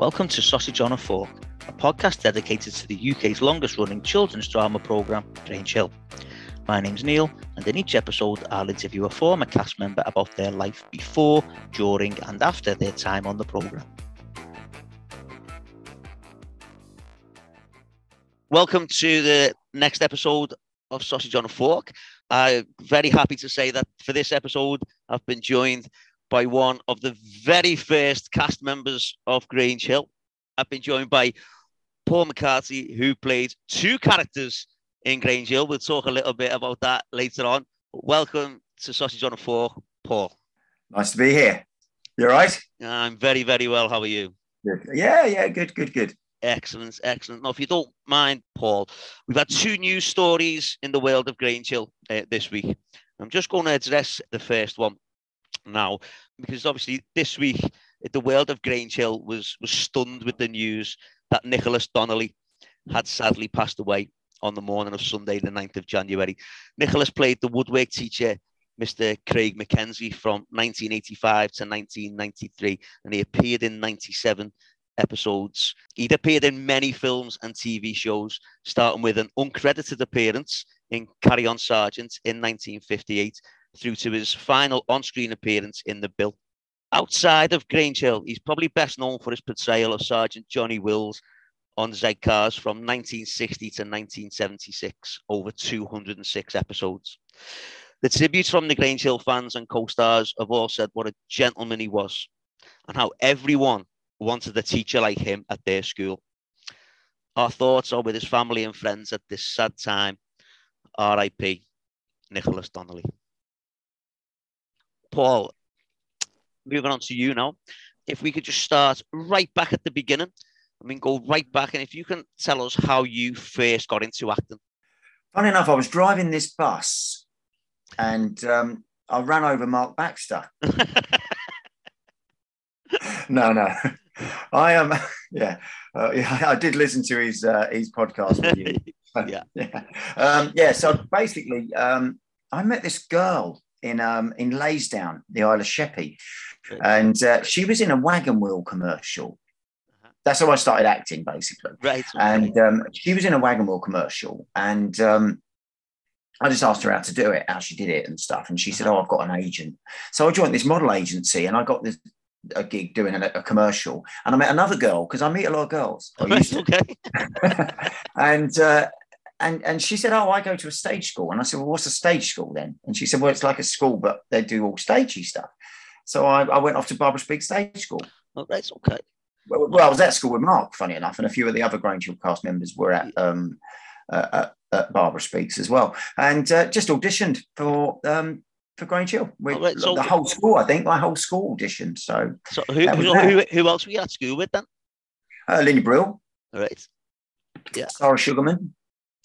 Welcome to Sausage on a Fork, a podcast dedicated to the UK's longest running children's drama programme, Grange Hill. My name's Neil, and in each episode, I'll interview a former cast member about their life before, during, and after their time on the programme. Welcome to the next episode of Sausage on a Fork. I'm very happy to say that for this episode, I've been joined by one of the very first cast members of Grange Hill. I've been joined by Paul McCarthy, who played two characters in Grange Hill. We'll talk a little bit about that later on. Welcome to Sausage on a Fork, Paul. Nice to be here. You all right? I'm very, very well. How are you? Good. Yeah, yeah, good, good, good. Excellent, excellent. Now, if you don't mind, Paul, we've had two news stories in the world of Grange Hill uh, this week. I'm just going to address the first one now, because obviously this week the world of Grange Hill was was stunned with the news that Nicholas Donnelly had sadly passed away on the morning of Sunday, the 9th of January. Nicholas played the woodwork teacher, Mr. Craig Mackenzie, from 1985 to 1993, and he appeared in 97 episodes. He'd appeared in many films and TV shows, starting with an uncredited appearance in Carry On Sergeant in 1958 through to his final on screen appearance in The Bill. Outside of Grange Hill, he's probably best known for his portrayal of Sergeant Johnny Wills on Z Cars from 1960 to 1976, over 206 episodes. The tributes from the Grange Hill fans and co stars have all said what a gentleman he was and how everyone wanted a teacher like him at their school. Our thoughts are with his family and friends at this sad time. R.I.P. Nicholas Donnelly. Paul, moving on to you now. If we could just start right back at the beginning, I mean, go right back, and if you can tell us how you first got into acting. Funny enough, I was driving this bus, and um, I ran over Mark Baxter. no, no, I am. Um, yeah, uh, yeah, I did listen to his uh, his podcast with you. yeah, yeah, um, yeah. So basically, um, I met this girl in um, in Leysdown, the Isle of Sheppey, and uh, she was in a wagon wheel commercial. Uh-huh. That's how I started acting, basically. Right. And um, she was in a wagon wheel commercial, and um, I just asked her how to do it, how she did it, and stuff. And she said, Uh-huh. "Oh, I've got an agent." So I joined this model agency, and I got this a gig doing a, a commercial, and I met another girl because I meet a lot of girls. I used Right, to okay. and uh, and and she said, "Oh, I go to a stage school." And I said, "Well, what's a stage school then?" And she said, "Well, it's like a school, but they do all stagey stuff." So I, I went off to Barbara Speake Stage School. Oh, that's okay. Well, well, I was at school with Mark, funny enough, and a few of the other Grange cast members were at um, uh, at, at Barbara Speake's as well, and uh, just auditioned for um, for Grange Hill. With Oh, the whole school, I think, my whole school auditioned. So So who, who, who, who else were you at school with then? uh, Lindy Brill, All right. Yeah. Sarah Sugarman,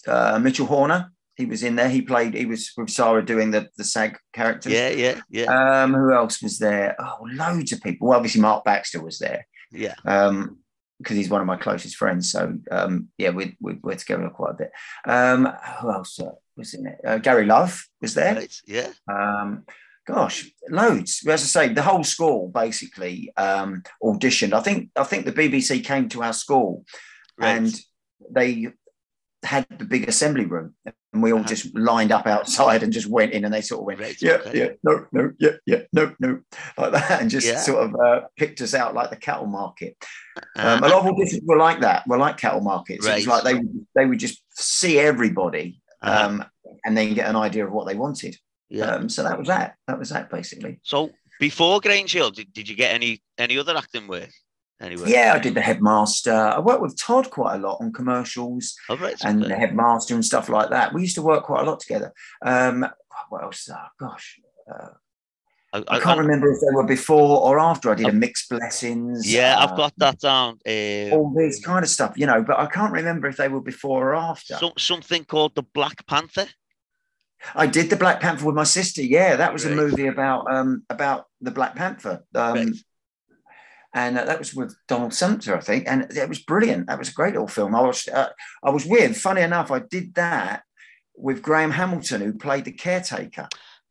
uh, Mitchell Horner. He was in there. He played. He was with Sarah doing the the SAG characters. Yeah, yeah, yeah, Um, who else was there? Oh, loads of people. Well, obviously Mark Baxter was there yeah. um, because he's one of my closest friends. So um, yeah, we, we we're together quite a bit. Um, who else uh, was in it? Uh, Gary Love was there. Right, yeah. Um, gosh, loads. As I say, the whole school basically um, auditioned. I think I think the BBC came to our school Right. and they had the big assembly room, and we all Uh-huh. just lined up outside and just went in, and they sort of went, Right, yeah, okay. yeah, no, no, yeah, yeah, no, no, like that, and just Yeah. sort of uh, picked us out like the cattle market. Um, Uh, a lot of auditions were like that. Were like cattle markets. It was like they would- they would just see everybody uh-huh, um, and then get an idea of what they wanted. yeah. Um, so that was that. That was that basically. so before Grange Hill, did, did you get any any other acting work? Anyway. Yeah, I did the headmaster. I worked with Todd quite a lot on commercials All right. and okay. the headmaster and stuff like that. We used to work quite a lot together. Um, what else? Oh, gosh, uh, I, I I- can't I- remember if they were before or after. I did a mixed blessings. yeah, uh, I've got that down. Uh, all this kind of stuff, you know. But I can't remember if they were before or after. some, something called the Black Panther. I did the Black Panther with my sister. Yeah, that was a movie about um, about the Black Panther. Um, Right. And uh, that was with Donald Sumpter, I think, and it was brilliant. That was a great little film. I was uh, I was with. Funny enough, I did that with Graham Hamilton, who played the caretaker,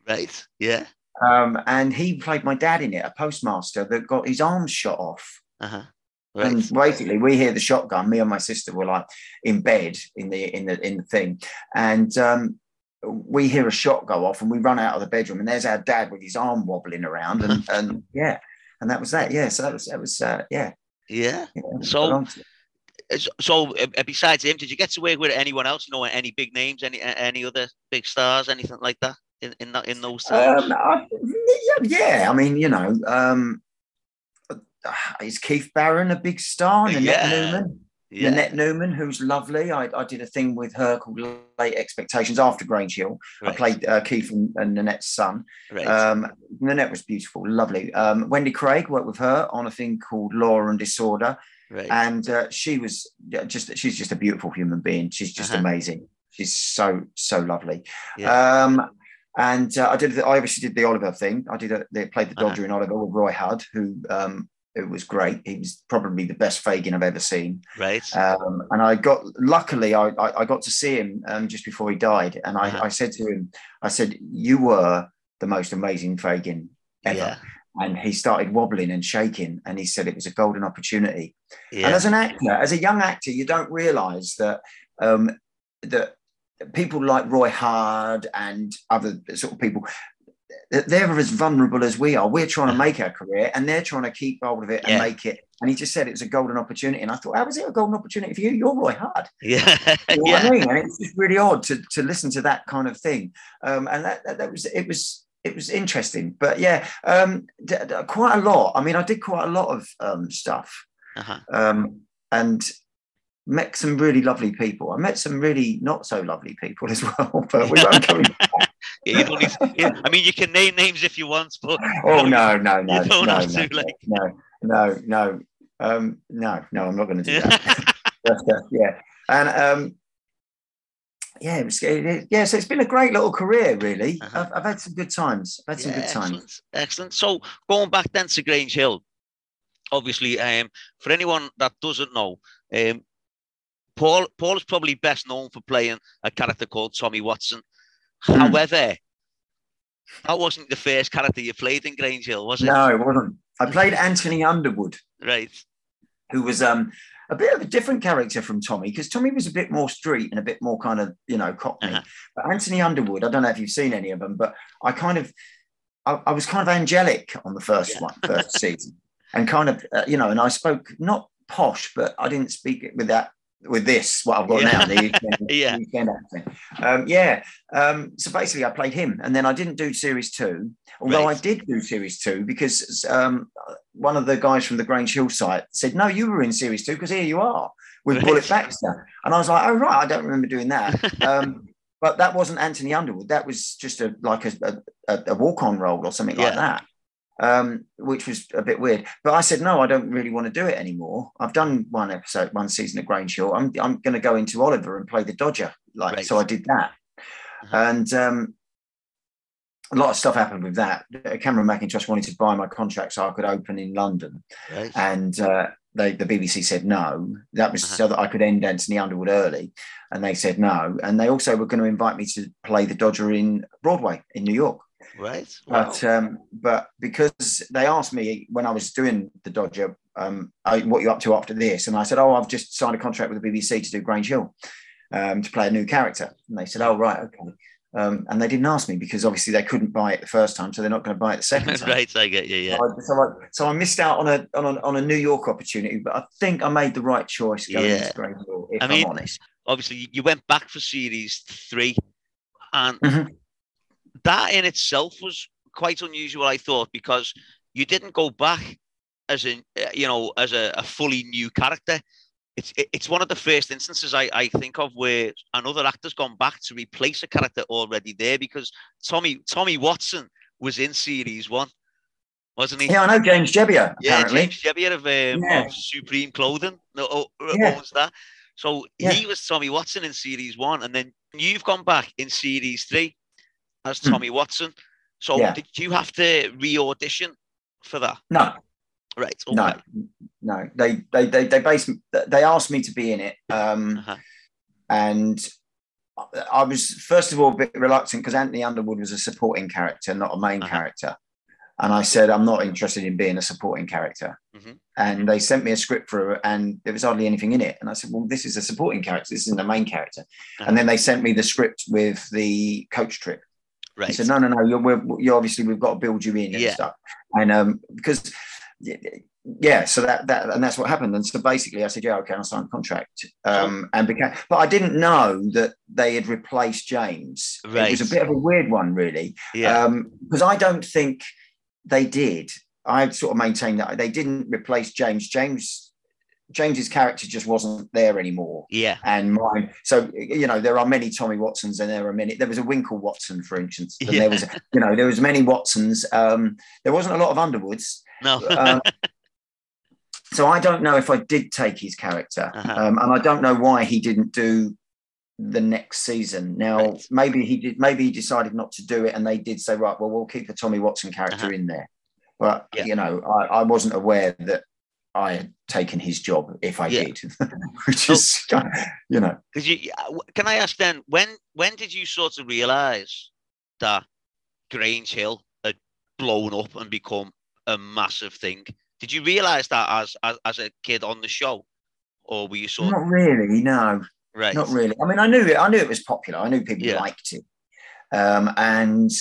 Right. Yeah. um, and he played my dad in it, a postmaster that got his arms shot off. Uh-huh. Right. And basically, we hear the shotgun. Me and my sister were like in bed in the in the in the thing, and um, we hear a shot go off, and we run out of the bedroom, and there's our dad with his arm wobbling around, and and yeah, and that was that. Yeah, so that was that was uh, yeah. Yeah. yeah so. So, uh, besides him, did you get to work with anyone else? You know, any big names, any any other big stars, anything like that in in, that, in those times? Um, I, yeah, I mean, you know, um, is Keith Barron a big star? Nanette yeah. Newman. Yeah. Nanette Newman, who's lovely. I, I did a thing with her called Late Expectations after Grange Hill. Right. I played uh, Keith and, and, Nanette's son. Right. Um, Nanette was beautiful, lovely. Um, Wendy Craig worked with her on a thing called Law and Disorder. Right. And uh, she was just, she's just a beautiful human being. She's just uh-huh. amazing. She's so, so lovely. Yeah. Um, and uh, I did. The, I obviously did the Oliver thing. I did. A, they played the uh-huh. Dodger uh-huh. in Oliver with Roy Hudd, who um, it was great. He was probably the best Fagin I've ever seen. Right. Um, and I got luckily I, I, I got to see him um, just before he died, and I, uh-huh. I said to him, I said, "You were the most amazing Fagin ever." Yeah. And he started wobbling and shaking, and he said it was a golden opportunity. Yeah. And as an actor, as a young actor, you don't realise that um, that people like Roy Hudd and other sort of people they're as vulnerable as we are. We're trying to make our career and they're trying to keep hold of it and yeah. make it. And he just said it was a golden opportunity. And I thought, how was it a golden opportunity for you? You're Roy Hudd. Yeah. You know yeah. I mean? And it's just really odd to, to listen to that kind of thing. Um, and that, that, that, was, it was, it was interesting. But yeah, um, d- d- quite a lot. I mean, I did quite a lot of um, stuff. Uh-huh. Um, and met some really lovely people. I met some really not so lovely people as well, but we won't yeah, you don't need, yeah, I mean, you can name names if you want, but oh no, no, no, no, no, to, like... no, no, no, um, no, no, I'm not going to do that. yeah, and um, yeah, it was, it, yeah. So it's been a great little career, really. Uh-huh. I've, I've, had some good times. I've had some good times. Excellent, excellent. So going back then to Grange Hill, obviously, um, for anyone that doesn't know, um, Paul Paul is probably best known for playing a character called Tommy Watson. Mm. However, that wasn't the first character you played in Grange Hill, was it? No, it wasn't. I played Anthony Underwood. Right. Who was um a bit of a different character from Tommy because Tommy was a bit more street and a bit more kind of you know cockney. Uh-huh. But Anthony Underwood, I don't know if you've seen any of them, but I kind of I, I was kind of angelic on the first yeah. one, first season, and kind of uh, you know, and I spoke not posh, but I didn't speak it with that with this what I've got yeah. now. The, yeah, um, yeah. Um, so basically, I played him, and then I didn't do series two. Although right. I did do series two because um, one of the guys from the Grange Hill site said, "No, you were in series two because here you are with right. Bullet Baxter," and I was like, "Oh right, I don't remember doing that." Um, but that wasn't Anthony Underwood. That was just a like a, a, a walk on role or something yeah. like that um, which was a bit weird. But I said, no, I don't really want to do it anymore. I've done one episode, one season of Grange Hill. I'm, I'm going to go into Oliver and play the Dodger. Like, right. so I did that. Uh-huh. And um, a lot of stuff happened with that. Cameron Mackintosh wanted to buy my contract so I could open in London. Right. And uh, they, the BBC said no. That was uh-huh. so that I could end Anthony Underwood early. And they said no. And they also were going to invite me to play the Dodger in Broadway in New York. Right. Wow. But um, but because they asked me when I was doing the Dodger, um, I, what you up to after this, and I said, oh, I've just signed a contract with the BBC to do Grange Hill, um, to play a new character, and they said, oh, right, okay. Um, and they didn't ask me because obviously they couldn't buy it the first time, so they're not going to buy it the second time. right, I get you. Yeah. So I, so, I, so I, missed out on a, on a on a New York opportunity, but I think I made the right choice going yeah. to Grange Hill. If I mean, I'm honest, obviously you went back for series three, and mm-hmm that in itself was quite unusual, I thought, because you didn't go back as a you know as a, a fully new character. It's it's one of the first instances I, I think of where another actor's gone back to replace a character already there because Tommy Tommy Watson was in series one, wasn't he? Yeah, I know James Jebbia. Yeah, James Jebbia of, um, yeah. of Supreme Clothing no, oh, yeah. owns that. So yeah. he was Tommy Watson in series one, and then you've gone back in series three as hmm. Tommy Watson. So yeah. did you have to re-audition for that? No. Right. Okay. No, no. They they they they based they asked me to be in it, um, uh-huh. and I was first of all a bit reluctant because Anthony Underwood was a supporting character, not a main uh-huh. character. And I said, I'm not interested in being a supporting character. Mm-hmm. And they sent me a script for it, and there was hardly anything in it. And I said, Well, this is a supporting character. This isn't a main character. Uh-huh. And then they sent me the script with the coach trip. Right. He said, No, no, no. You're, we're, you're obviously we've got to build you in and Yeah. stuff. And um, because yeah, so that that and that's what happened. And so basically, I said, yeah, okay, I'll sign a contract. Um, and became, but I didn't know that they had replaced James. It was a bit of a weird one, really yeah. um, because I don't think they did. I sort of maintain that they didn't replace James. James James's character just wasn't there anymore. yeah. And mine, so you know, there are many Tommy Watsons, and there are many. There was a Winkle Watson, for instance. And Yeah. There was, you know, there was many Watsons. Um, there wasn't a lot of Underwoods. No. Um, so I don't know if I did take his character, Uh-huh. um, and I don't know why he didn't do the next season. Now, Right. maybe he did. Maybe he decided not to do it, and they did say, right, well, we'll keep the Tommy Watson character Uh-huh. in there. But Yeah. you know, I, I wasn't aware that I had taken his job. If I Yeah. did, which is, kind of, you know, Because you uh, can I ask then when when did you sort of realise that Grange Hill had blown up and become a massive thing? Did you realise that as, as as a kid on the show, or were you sort of not really. No, right? not really. I mean, I knew it. I knew it was popular. I knew people Yeah. liked it, um, and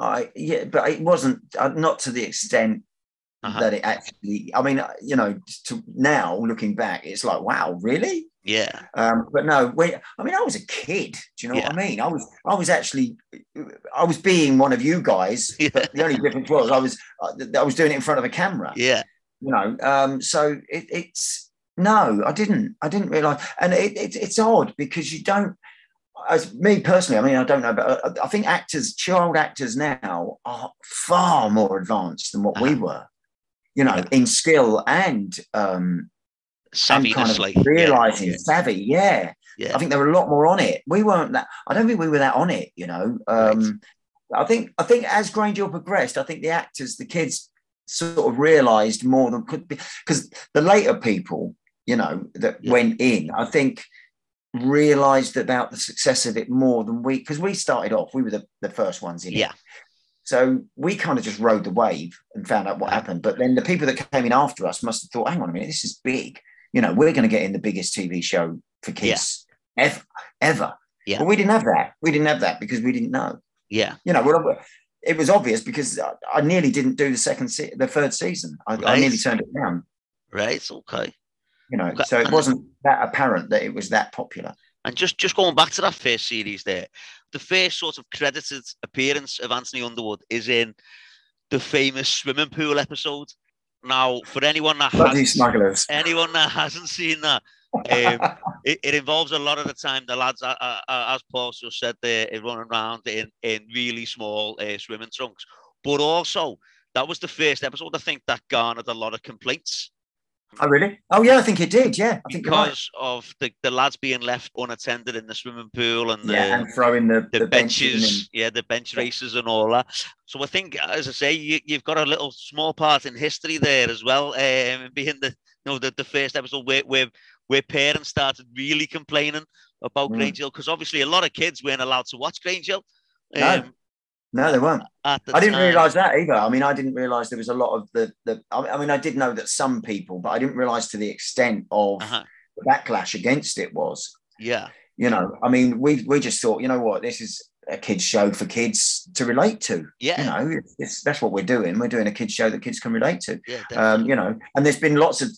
I yeah, but it wasn't uh, not to the extent Uh-huh. that it actually. I mean, uh, you know, to now looking back, it's like, wow, really? Yeah, Um, but no, when, I mean, I was a kid. Do you know what I mean? I was, I was actually, I was being one of you guys. Yeah. But the only difference was I was, I was doing it in front of a camera yeah, you know um so it, it's no i didn't i didn't realize and it, it, it's odd because you don't as me personally i mean i don't know but uh, I- think actors child actors now are far more advanced than what we Uh-huh. were you know in skill and um and kind of realizing yeah, savvy yeah yeah, I think there were a lot more on it. We weren't that. I don't think we were that on it. You know. Um, I think. I think as Grange Hill progressed, I think the actors, the kids, sort of realised more than could be because the later people, you know, that Yeah. went in, I think realised about the success of it more than we because we started off. We were the, the first ones in it. Yeah, So we kind of just rode the wave and found out what happened. But then the people that came in after us must have thought, hang on a minute, this is big. You know, we're going to get in the biggest TV show for kids ever. ever. Yeah. But we didn't have that. We didn't have that because we didn't know. yeah, You know, well, it was obvious because I, nearly didn't do the second, se- the third season. I, I nearly turned it down. right, It's okay. You know, Okay. so it wasn't that apparent that it was that popular. And just just going back to that first series there, the first sort of credited appearance of Anthony Underwood is in the famous swimming pool episode. Now, for anyone that Bloody hasn't, smugglers. anyone that hasn't seen that, um, it, it involves a lot of the time the lads, uh, uh, uh, as Paul just said, they're running around in, in really small uh, swimming trunks. But also, that was the first episode, I think, that garnered a lot of complaints oh, really? Oh, yeah, I think it did. Yeah, I think you're right. because of the, the lads being left unattended in the swimming pool and the, Yeah, and throwing the, the, the, benches. benches, yeah, the bench Yeah. races and all that. So I think, as I say, you, you've got a little small part in history there as well, um, being the you know the, the first episode where, where where parents started really complaining about Mm. Grange Hill because obviously a lot of kids weren't allowed to watch Grange Hill. Um, No, they weren't. the I didn't realise that either. I mean, I didn't realise there was a lot of the the. I mean, I did know that some people, but I didn't realise to the extent of Uh-huh. the backlash against it was. Yeah, You know, I mean, we we just thought, you know what, this is a kids show for kids to relate to. yeah, You know, it's, it's, that's what we're doing. We're doing a kids show that kids can relate to. yeah, Um, you know, and there's been lots of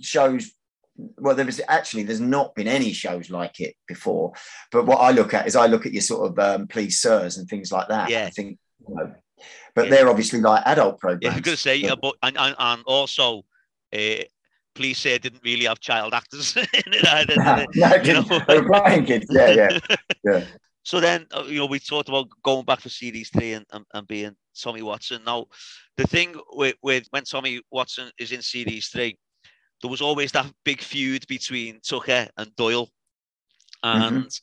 shows. Well, there was actually there's not been any shows like it before. But what I look at is I look at your sort of um, please sirs and things like that. Yeah. I think, you know, but Yeah. they're obviously like adult yeah, programs. I'm gonna say, Yeah. but and, and, and also, uh, please say didn't really have child actors in it either. no, no, you know? they were playing kids. Yeah, yeah, yeah. So then, uh, you know, we talked about going back for series three and, and, and being Tommy Watson. Now, the thing with, with when Tommy Watson is in series three, there was always that big feud between Tucker and Doyle. Mm-hmm. And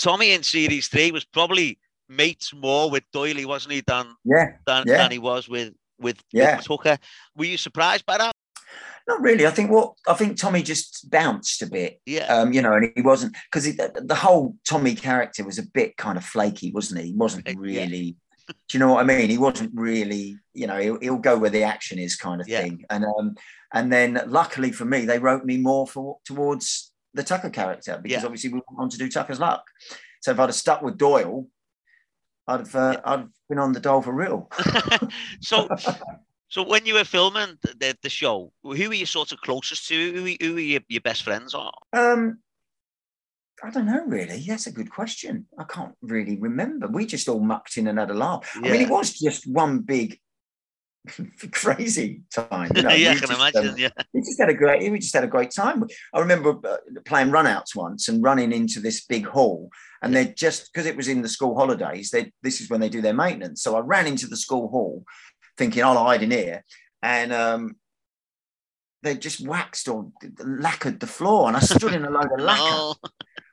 Tommy in series three was probably mates more with Doyle, wasn't he, than Yeah, than, Yeah. than he was with with, Yeah. with Tucker. Were you surprised by that? not really. I think what I think Tommy just bounced a bit. Yeah. Um, you know, and he wasn't because the, the whole Tommy character was a bit kind of flaky, wasn't he? He wasn't really Do you know what I mean? He wasn't really, you know, he'll, he'll go where the action is, kind of Yeah. thing. And um, and then luckily for me, they wrote me more for towards the Tucker character because Yeah. obviously we went on to do Tucker's Luck. So if I'd have stuck with Doyle, I'd have uh, I'd have been on the dole for real. so, so when you were filming the, the, the show, who were you sort of closest to? Who, who were your, your best friends? Or Um, I don't know really. That's a good question. I can't really remember. We just all mucked in and had a laugh. I mean, it was just one big crazy time. You know? yeah, I can just, imagine. um, yeah, we just had a great we just had a great time i remember uh, playing runouts once and running into this big hall and they just because it was in the school holidays they this is when they do their maintenance so i ran into the school hall thinking i'll hide in here and um they just waxed or lacquered the floor and i stood in a load of lacquer Oh,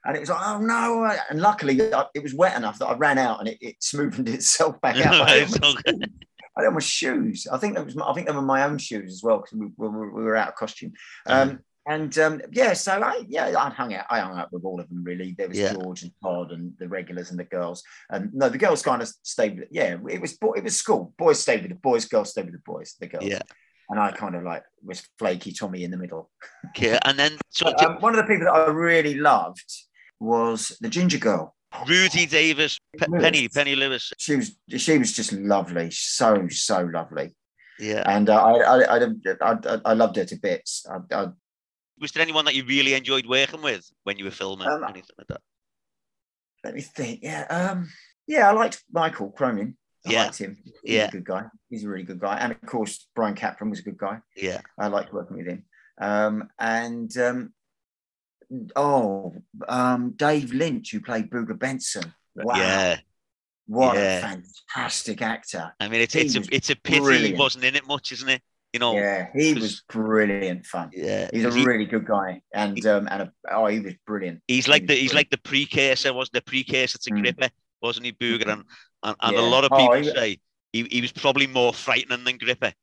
and it was like oh no and luckily it was wet enough that i ran out and it, it smoothed itself back out I had my okay. shoes- I had my shoes. I think that was. my- I think they were my own shoes as well because we, we, were- we were out of costume. Um, and um, yeah, so I yeah I hung out. I hung out with all of them really. There was Yeah. George and Todd and the regulars and the girls. And no, the girls kind of stayed. With, yeah, it was it was school. Boys stayed with the boys. Girls stayed with the boys. The girls. yeah. And I kind of like was flaky Tommy in the middle. Okay. And then so um, one of the people that I really loved was the ginger girl. Rudy Davis, Pe- Penny, Penny Lewis. She was she was just lovely, so so lovely. Yeah. and uh, I, I, I, I, I loved her to bits. I, I, Was there anyone that you really enjoyed working with when you were filming? Um, anything like that? let me think. Yeah, um, yeah, I liked Michael Cronin. I Yeah. liked him. He's Yeah. a good guy. He's a really good guy. And of course, Brian Capron was a good guy. Yeah. I liked working with him. Um, and um, oh, um, Dave Lynch, who played Booga Benson. Wow, Yeah. what yeah. a fantastic actor. I mean, it's it's a it's a pity he wasn't in it much, isn't it? You know. Yeah, he was brilliant fun. Yeah. He's a he- really good guy, and um, and a, oh, he was brilliant. he's like he the he's brilliant. like the precursor, wasn't the precursor to Mm. Gripper, wasn't he, Booger? And and, and a lot of Oh, people he- say he, he was probably more frightening than Gripper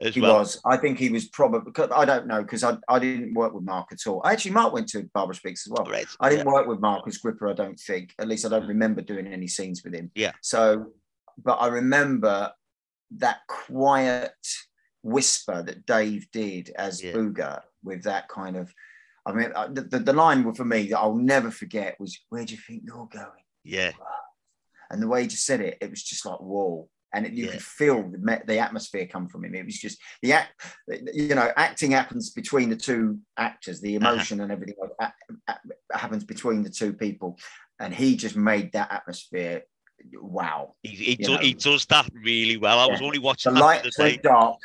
as He well. was. I think he was probably. I don't know because I, I didn't work with Mark at all. Actually, Mark went to Barbara Speake's as well. Right. I didn't work with Mark as Gripper. I don't think. At least I don't remember doing any scenes with him. Yeah. So, but I remember that quiet whisper that Dave did as Yeah. Booger with that kind of. I mean, uh, the, the, the line for me that I'll never forget was, "Where do you think you're going?" Yeah. And the way he just said it, it was just like whoa. And it, you Yeah. could feel the, the atmosphere come from him. It was just the act, you know, acting happens between the two actors. The Uh-huh. emotion and everything like that a- happens between the two people, and he just made that atmosphere. Wow! He, he, do, he does that really well. I was Yeah. only The watching the lights day. went dark.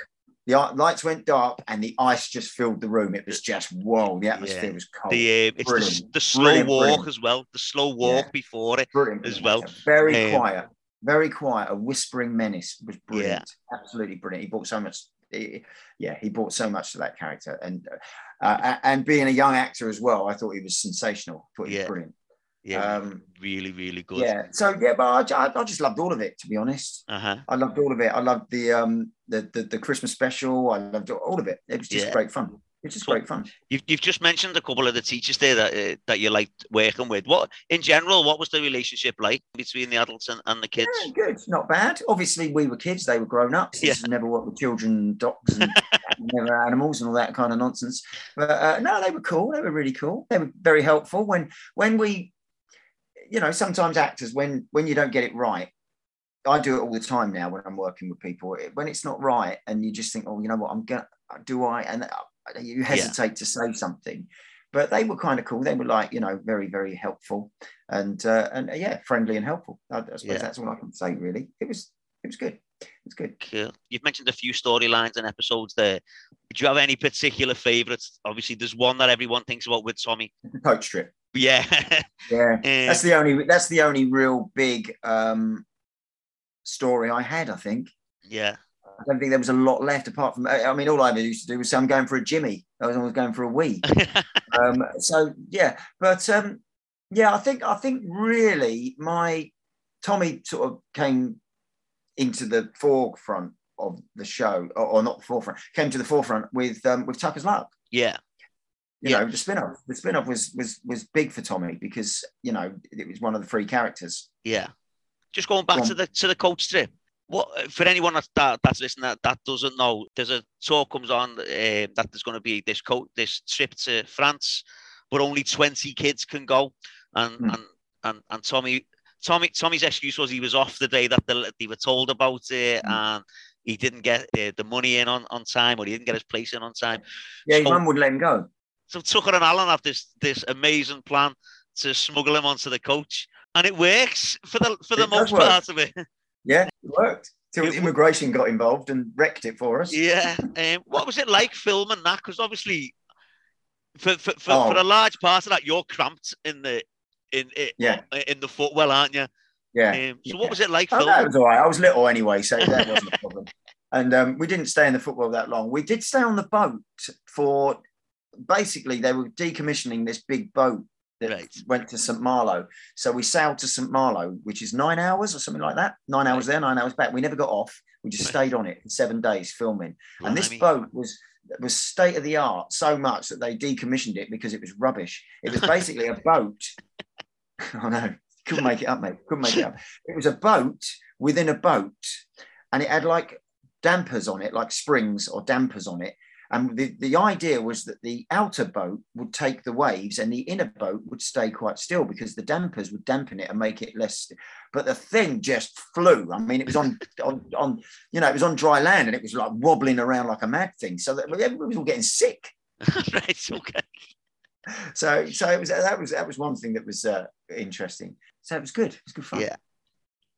The lights went dark, and the ice just filled the room. It was just whoa! The atmosphere Yeah. was cold. The, uh, it's the, the slow Brilliant, walk brilliant. as well. The slow walk before it. brilliant as well. Very Um, quiet, very quiet. A whispering menace was brilliant. Absolutely brilliant. He brought so much. he- yeah, he brought so much to that character, and uh, and being a young actor as well, I thought he was sensational. I thought he Yeah. was brilliant. Yeah. Um, really, really good. Yeah. So yeah, but I, I, I just loved all of it. To be honest, Uh huh. I loved all of it. I loved the um the the, the Christmas special. I loved all of it. It was just Yeah. great fun. It's just great fun. You've, you've just mentioned a couple of the teachers there that uh, that you liked working with. What in general, what was the relationship like between the adults and, and the kids? Yeah, good, not bad. Obviously, we were kids; they were grown ups. Yeah. Never worked with children, dogs, and never animals, and all that kind of nonsense. But uh, no, they were cool. They were really cool. They were very helpful when when we, you know, sometimes actors when when you don't get it right. I do it all the time now when I'm working with people. When it's not right, and you just think, oh, you know what, I'm gonna do I, and uh, you hesitate to say something. But they were kind of cool. They were like, you know, very, very helpful, and uh, and uh, yeah, friendly and helpful. I, I suppose Yeah. that's all I can say. Really, it was it was good. It was good. Cool. You've mentioned a few storylines and episodes there. Do you have any particular favourites? Obviously, there's one that everyone thinks about with Tommy. The coach trip. Yeah. Yeah, that's the only that's the only real big um, story I had. I think. yeah. I don't think there was a lot left apart from. I mean, all I ever used to do was say, "I'm going for a Jimmy." I was always going for a wee. um, so yeah, but um, yeah, I think I think really my Tommy sort of came into the forefront of the show, or, or not the forefront, came to the forefront with um, with Tucker's Luck. yeah. You Yeah. know, the spin-off. The spin-off was was was big for Tommy because you know it was one of the three characters. Yeah. Just going back to the to the coach trip. What for anyone that, that that's listening that, that doesn't know, there's a talk comes on uh, that there's going to be this coat this trip to France, but only 20 kids can go, and mm. and, and and Tommy Tommy Tommy's excuse was he was off the day that they, they were told about it, mm. and he didn't get uh, the money in on, on time, or he didn't get his place in on time. Yeah, so, his mum would let him go. So Tucker and Alan have this this amazing plan to smuggle him onto the coach, and it works for the for the it most part of it. Yeah, it worked. Till immigration got involved and wrecked it for us. Yeah. Um, what was it like filming that? Because obviously, for for, for, oh. for, a large part of that, you're cramped in the in, in yeah in the footwell, aren't you? Yeah. Um, so yeah. what was it like? Oh, that was all right. I was little anyway, so that wasn't a problem. And um, we didn't stay in the footwell that long. We did stay on the boat for basically they were decommissioning this big boat that right. went to St. Malo. So we sailed to St. Malo, which is nine hours or something like that. Nine hours right. there, nine hours back. We never got off. We just right. stayed on it for seven days filming. and this boat was was state of the art so much that they decommissioned it because it was rubbish. It was basically a boat. Oh no, Couldn't make it up, mate. Couldn't make it up. It was a boat within a boat, and it had like dampers on it, like springs or dampers on it, and the, the idea was that the outer boat would take the waves and the inner boat would stay quite still because the dampers would dampen it and make it less. But the thing just flew. I mean, it was on, on, on you know, it was on dry land and it was like wobbling around like a mad thing. So that everybody was all getting sick. right. Okay. So, so it was that was that was one thing that was uh, interesting. So it was good. It was good fun. Yeah.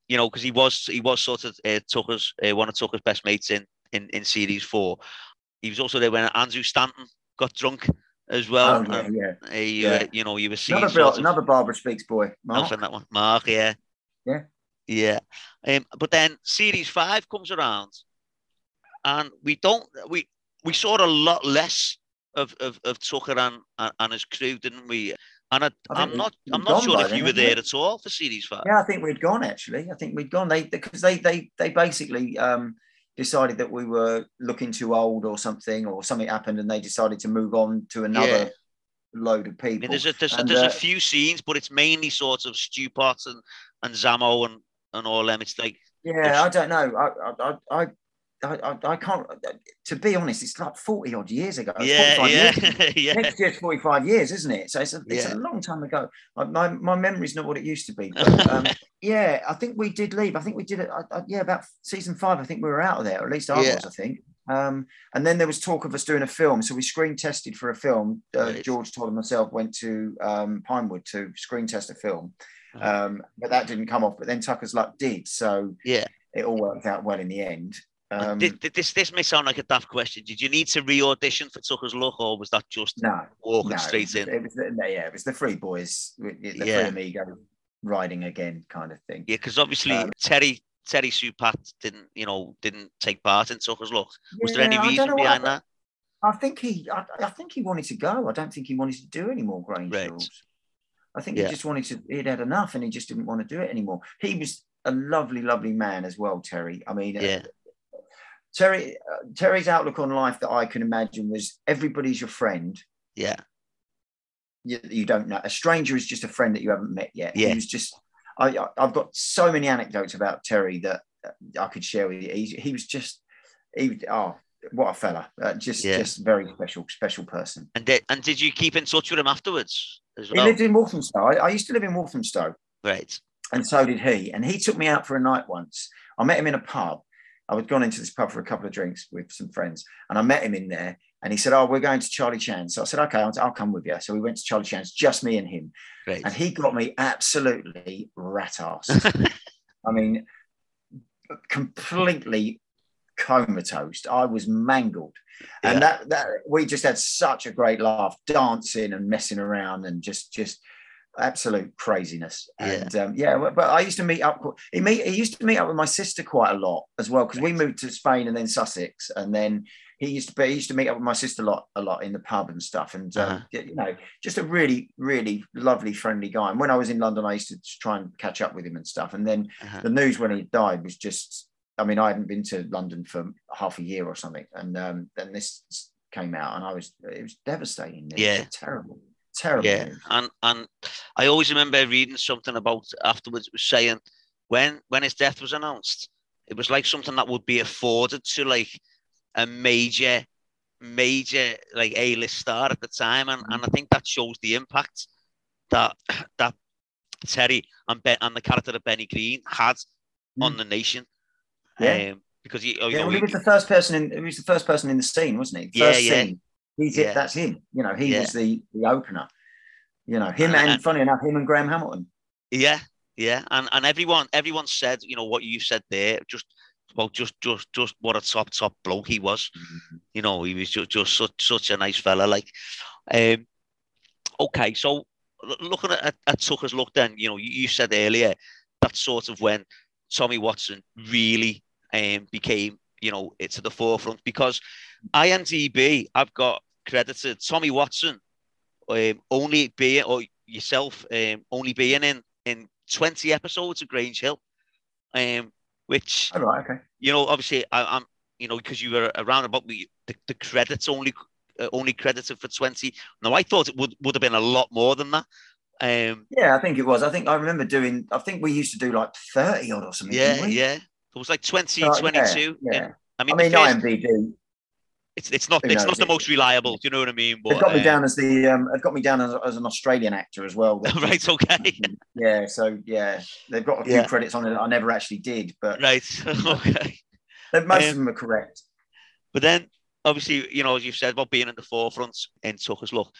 You know, because he was he was sort of uh, Tucker's uh, one of Tucker's best mates in in in series four, he was also there when Andrew Stanton got drunk as well. Oh, yeah, yeah. He, yeah. Uh, you know, you were seeing another, sort of, another Barbara Speake's boy, Mark. that one, Mark, yeah, yeah, yeah. Um, but then series five comes around, and we don't we we saw a lot less of of, of Tucker and, and, his crew, didn't we? And I, am not I'm not sure if then, you were there at all for series five. Yeah, I think we'd gone actually. I think we'd gone. They because they they they basically um decided that we were looking too old or something, or something happened, and they decided to move on to another yeah. load of people. I mean, there's a, there's, and, there's uh, a few scenes, but it's mainly sort of Stu Potts and, and Zammo and, and all them. It's like yeah, I don't know. I I, I I, I, I, can't. To be honest, it's like forty odd years ago. Yeah, yeah, yeah. Next year's forty-five years, isn't it? So it's a, it's yeah. a long time ago. My, my memory's not what it used to be. But, um, yeah, I think we did leave. I think we did it. I, I, yeah, about season five. I think we were out of there. Or at least I yeah. was. I think. Um, and then there was talk of us doing a film. So we screen tested for a film. Uh. George Todd and myself went to um, Pinewood to screen test a film. Um, but that didn't come off. But then Tucker's luck did. So yeah, it all worked out well in the end. Um, did, did this this may sound like a daft question. Did you need to re-audition for Tucker's Luck, or was that just no, walking no, straight it was, in? It was the, yeah, it was the three boys, the yeah. three amigos riding again, kind of thing. Yeah, because obviously um, Terry Terry Sue-Patt didn't, you know, didn't take part in Tucker's Luck. Was yeah, there any reason behind that? I think he, I, I, think he wanted to go. I don't think he wanted to do any more Grange right. I think yeah. he just wanted to. He'd had enough, and he just didn't want to do it anymore. He was a lovely, lovely man as well, Terry. I mean, yeah. Terry uh, Terry's outlook on life that I can imagine was everybody's your friend. Yeah. You, you don't know. A stranger is just a friend that you haven't met yet. Yeah. He was just. I I've got so many anecdotes about Terry that I could share with you. He, he was just. He oh what a fella! Uh, just yeah. just very special special person. And did and did you keep in touch with him afterwards? As well? He lived in Walthamstow. I, I used to live in Walthamstow. Right. And so did he. And he took me out for a night once. I met him in a pub I was gone into this pub for a couple of drinks with some friends, and I met him in there. And he said, "Oh, we're going to Charlie Chan's." So I said, "Okay, I'll, I'll come with you." So we went to Charlie Chan's, just me and him, Great. and he got me absolutely rat ass. I mean, completely comatose. I was mangled, yeah. and that that we just had such a great laugh, dancing and messing around, and just just absolute craziness. And yeah, um, yeah but I used to meet up. He meet he used to meet up with my sister quite a lot as well because we moved to Spain and then Sussex, and then he used to be, he used to meet up with my sister a lot a lot in the pub and stuff. And um, uh-huh. you know, just a really really lovely friendly guy. And when I was in London, I used to try and catch up with him and stuff. And then uh-huh. the news when he died was just. I mean, I hadn't been to London for half a year or something, and um, then this came out, and I was it was devastating. It yeah, was terrible terrible. Yeah, and and I always remember reading something about afterwards. It was saying when when his death was announced, it was like something that would be afforded to like a major, major like A list star at the time, and, and I think that shows the impact that that Terry and ben, and the character of Benny Green had mm. on the nation. Yeah. Um, because he, oh, yeah, well, he was the first person in. He was the first person in the scene, wasn't he? First yeah, yeah. Scene. He's yeah. it. That's him. You know, he yeah. was the the opener. You know, him and, and funny enough, him and Graham Hamilton. Yeah, yeah, and and everyone everyone said, you know, what you said there, just well, just just just what a top top bloke he was. Mm-hmm. You know, he was just just such such a nice fella. Like, um, okay, so looking at, at Tucker's Luck, then you know, you, you said earlier that's sort of when Tommy Watson really um, became, you know, it to the forefront because IMDb, I've got credited Tommy Watson um, only being, or yourself um, only being in in 20 episodes of Grange Hill, um, which, oh, right, okay. you know, obviously I, am you know, because you were around about me, the, the credits only uh, only credited for 20. Now, I thought it would, would have been a lot more than that. Um, yeah, I think it was. I think I remember doing, I think we used to do like 30 odd or something. Yeah, yeah. It was like 20, so, 22. Yeah, yeah. I mean, I mean first, IMDb. It's, it's not it's not the most reliable. Do you know what I mean? But, they've got me uh, down as the um, they've got me down as, as an Australian actor as well. right. Okay. yeah. So yeah, they've got a few yeah. credits on it that I never actually did, but right. okay. Most um, of them are correct. But then, obviously, you know, as you said about being at the forefront in Tucker's Luck,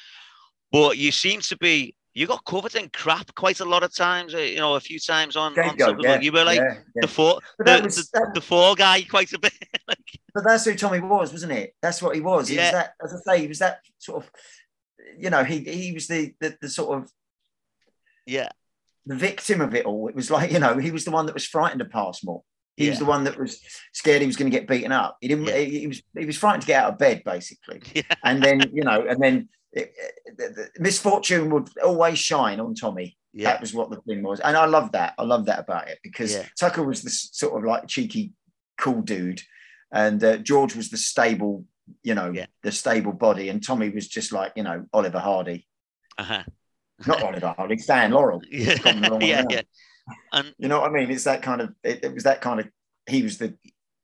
but you seem to be you got covered in crap quite a lot of times. Uh, you know, a few times on. on yeah, you were like yeah, yeah. the four, the, was, the, that, the, four guy quite a bit. like, but that's who Tommy was, wasn't it? That's what he was. He yeah. was that, as I say, he was that sort of. You know, he he was the the, the sort of. Yeah. The victim of it all. It was like you know he was the one that was frightened of Passmore. He yeah. was the one that was scared he was going to get beaten up. He didn't. Yeah. He, he, was. He was frightened to get out of bed, basically. Yeah. And then you know, and then it, it, the, misfortune would always shine on Tommy. Yeah. That was what the thing was, and I love that. I love that about it because yeah. Tucker was the sort of like cheeky, cool dude, and uh, George was the stable, you know, yeah. the stable body, and Tommy was just like you know Oliver Hardy. Uh-huh. Not Oliver Hardy, Stan Laurel. yeah, yeah, yeah. And you know what I mean? It's that kind of. It, it was that kind of. He was the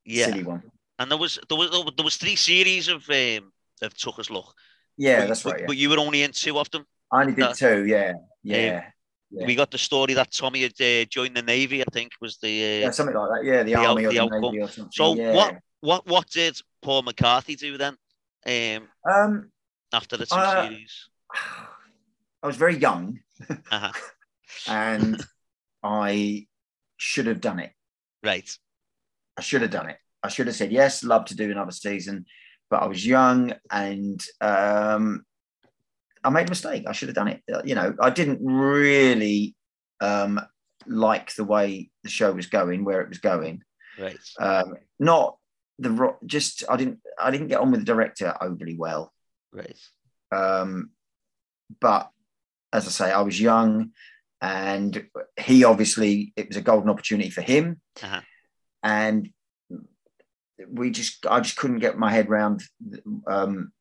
yeah. silly one. And there was there was there was three series of um, of Tucker's Luck. Yeah, but, that's right. Yeah. But you were only in two of them. I only did two. Yeah, yeah. Um, yeah. We got the story that Tommy had uh, joined the navy. I think was the uh, yeah something like that. Yeah, the, the army out, or the, the navy or something. So yeah. what what what did Paul McCarthy do then? Um, um after the two uh, series, I was very young, uh-huh. and I should have done it. Right. I should have done it. I should have said yes. Love to do another season but I was young and um, I made a mistake. I should have done it. Uh, you know, I didn't really um, like the way the show was going, where it was going. Right. Um, not the just I didn't I didn't get on with the director overly well. Right. Um, but as I say, I was young, and he obviously it was a golden opportunity for him, uh-huh. and we just I just couldn't get my head around um,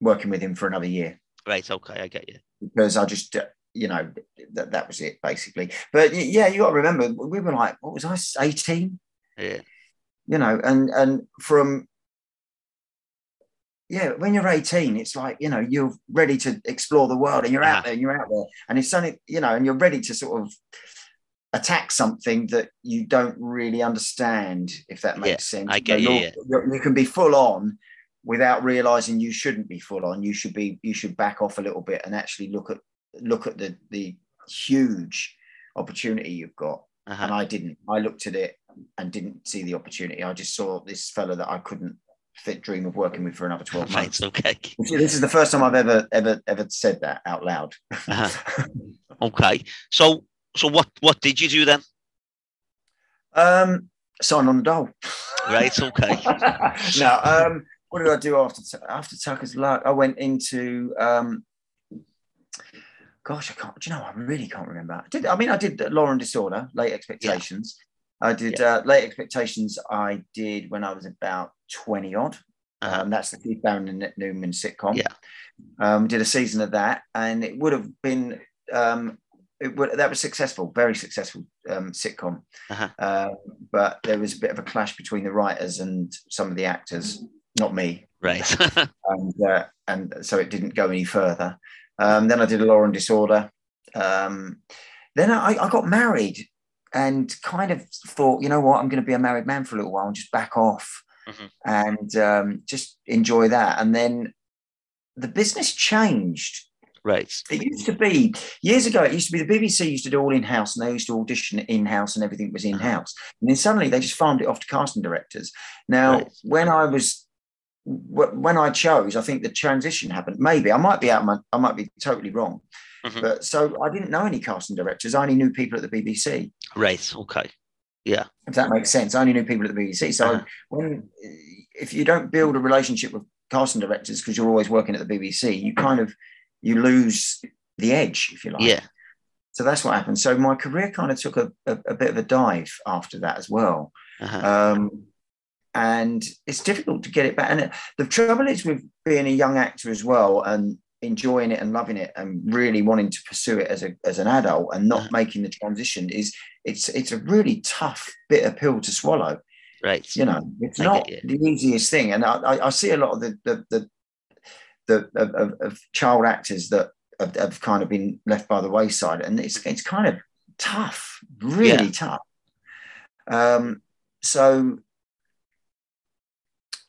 working with him for another year. Right. Okay, I get you. Because I just uh, you know that that was it basically. But yeah, you got to remember we were like what was I eighteen? Yeah. You know, and and from yeah, when you're 18, it's like, you know, you're ready to explore the world and you're out uh-huh. there and you're out there. And it's something, you know, and you're ready to sort of attack something that you don't really understand, if that makes yeah, sense. I get you. Yeah. You can be full on without realizing you shouldn't be full on. You should be. You should back off a little bit and actually look at look at the the huge opportunity you've got. Uh-huh. And I didn't. I looked at it and didn't see the opportunity. I just saw this fella that I couldn't fit dream of working with for another 12 months. okay. This is the first time I've ever ever ever said that out loud. uh-huh. Okay. So so what what did you do then? Um, sign on the dole. Right. Okay. now, Um, what did I do after after Tucker's luck? I went into. Um, gosh, I can't. Do you know? I really can't remember. I did. I mean, I did Law and Disorder, Late Expectations. Yeah. I did yeah. uh, Late Expectations. I did when I was about twenty odd. Uh-huh. Um, that's the Keith Barron and Newman sitcom. Yeah. Um, did a season of that, and it would have been um, it, that was successful, very successful um, sitcom. Uh-huh. Uh, but there was a bit of a clash between the writers and some of the actors, not me. Right. and uh, and so it didn't go any further. Um, then I did a Law and Disorder. Um, then I, I got married and kind of thought, you know what, I'm going to be a married man for a little while and just back off Mhm. and um, just enjoy that. And then the business changed. It used to be years ago. It used to be the BBC used to do all in house, and they used to audition in house, and everything was in house. And then suddenly they just farmed it off to casting directors. Now, Right. when I was when I chose, I think the transition happened. Maybe I might be out. My, I might be totally wrong. Mhm. But so I didn't know any casting directors. I only knew people at the BBC. Right. Okay. Yeah. If that makes sense, I only knew people at the BBC. So Uh-huh. when if you don't build a relationship with casting directors because you're always working at the BBC, you kind of you lose the edge, if you like. Yeah. So that's what happened. So my career kind of took a, a, a bit of a dive after that as well. Uh-huh. Um, and it's difficult to get it back. And the trouble is with being a young actor as well and enjoying it and loving it and really wanting to pursue it as a as an adult and not Uh-huh. making the transition is it's it's a really tough bitter pill to swallow. right. You know, it's I not the easiest thing. And I, I, I see a lot of the the the, the of, of, of child actors that have, have kind of been left by the wayside, and it's it's kind of tough, really tough. Um, so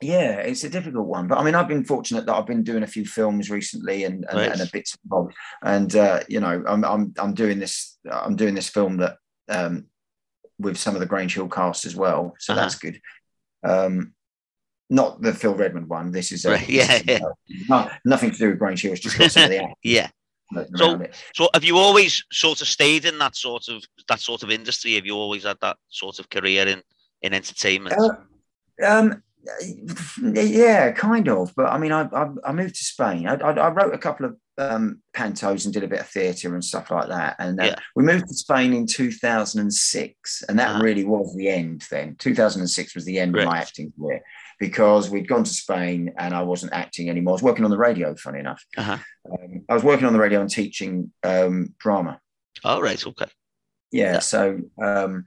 yeah, it's a difficult one. But I mean, I've been fortunate that I've been doing a few films recently and and, Right. and a and bobs. And uh, you know, I'm I'm I'm doing this I'm doing this film that um, with some of the Grange Hill cast as well. So Uh-huh. that's good. Um, not the Phil Redmond one. This is uh, Right, yeah, yeah. no- nothing to do with Hill. It's just got some of the Yeah. it. So have you always sort of stayed in that sort of that sort of industry? Have you always had that sort of career in in entertainment? Uh, um, yeah, kind of. But I mean, I I, I moved to Spain. I, I, I wrote a couple of um, pantos and did a bit of theatre and stuff like that. And uh, Yeah. we moved to Spain in 2006, and that Uh-huh. really was the end. Then 2006 was the end of my acting career because we'd gone to Spain and I wasn't acting anymore. I was working on the radio. Funny enough, Uh-huh. um, I was working on the radio and teaching um, drama. All right. Okay. Yeah, Yeah. so um,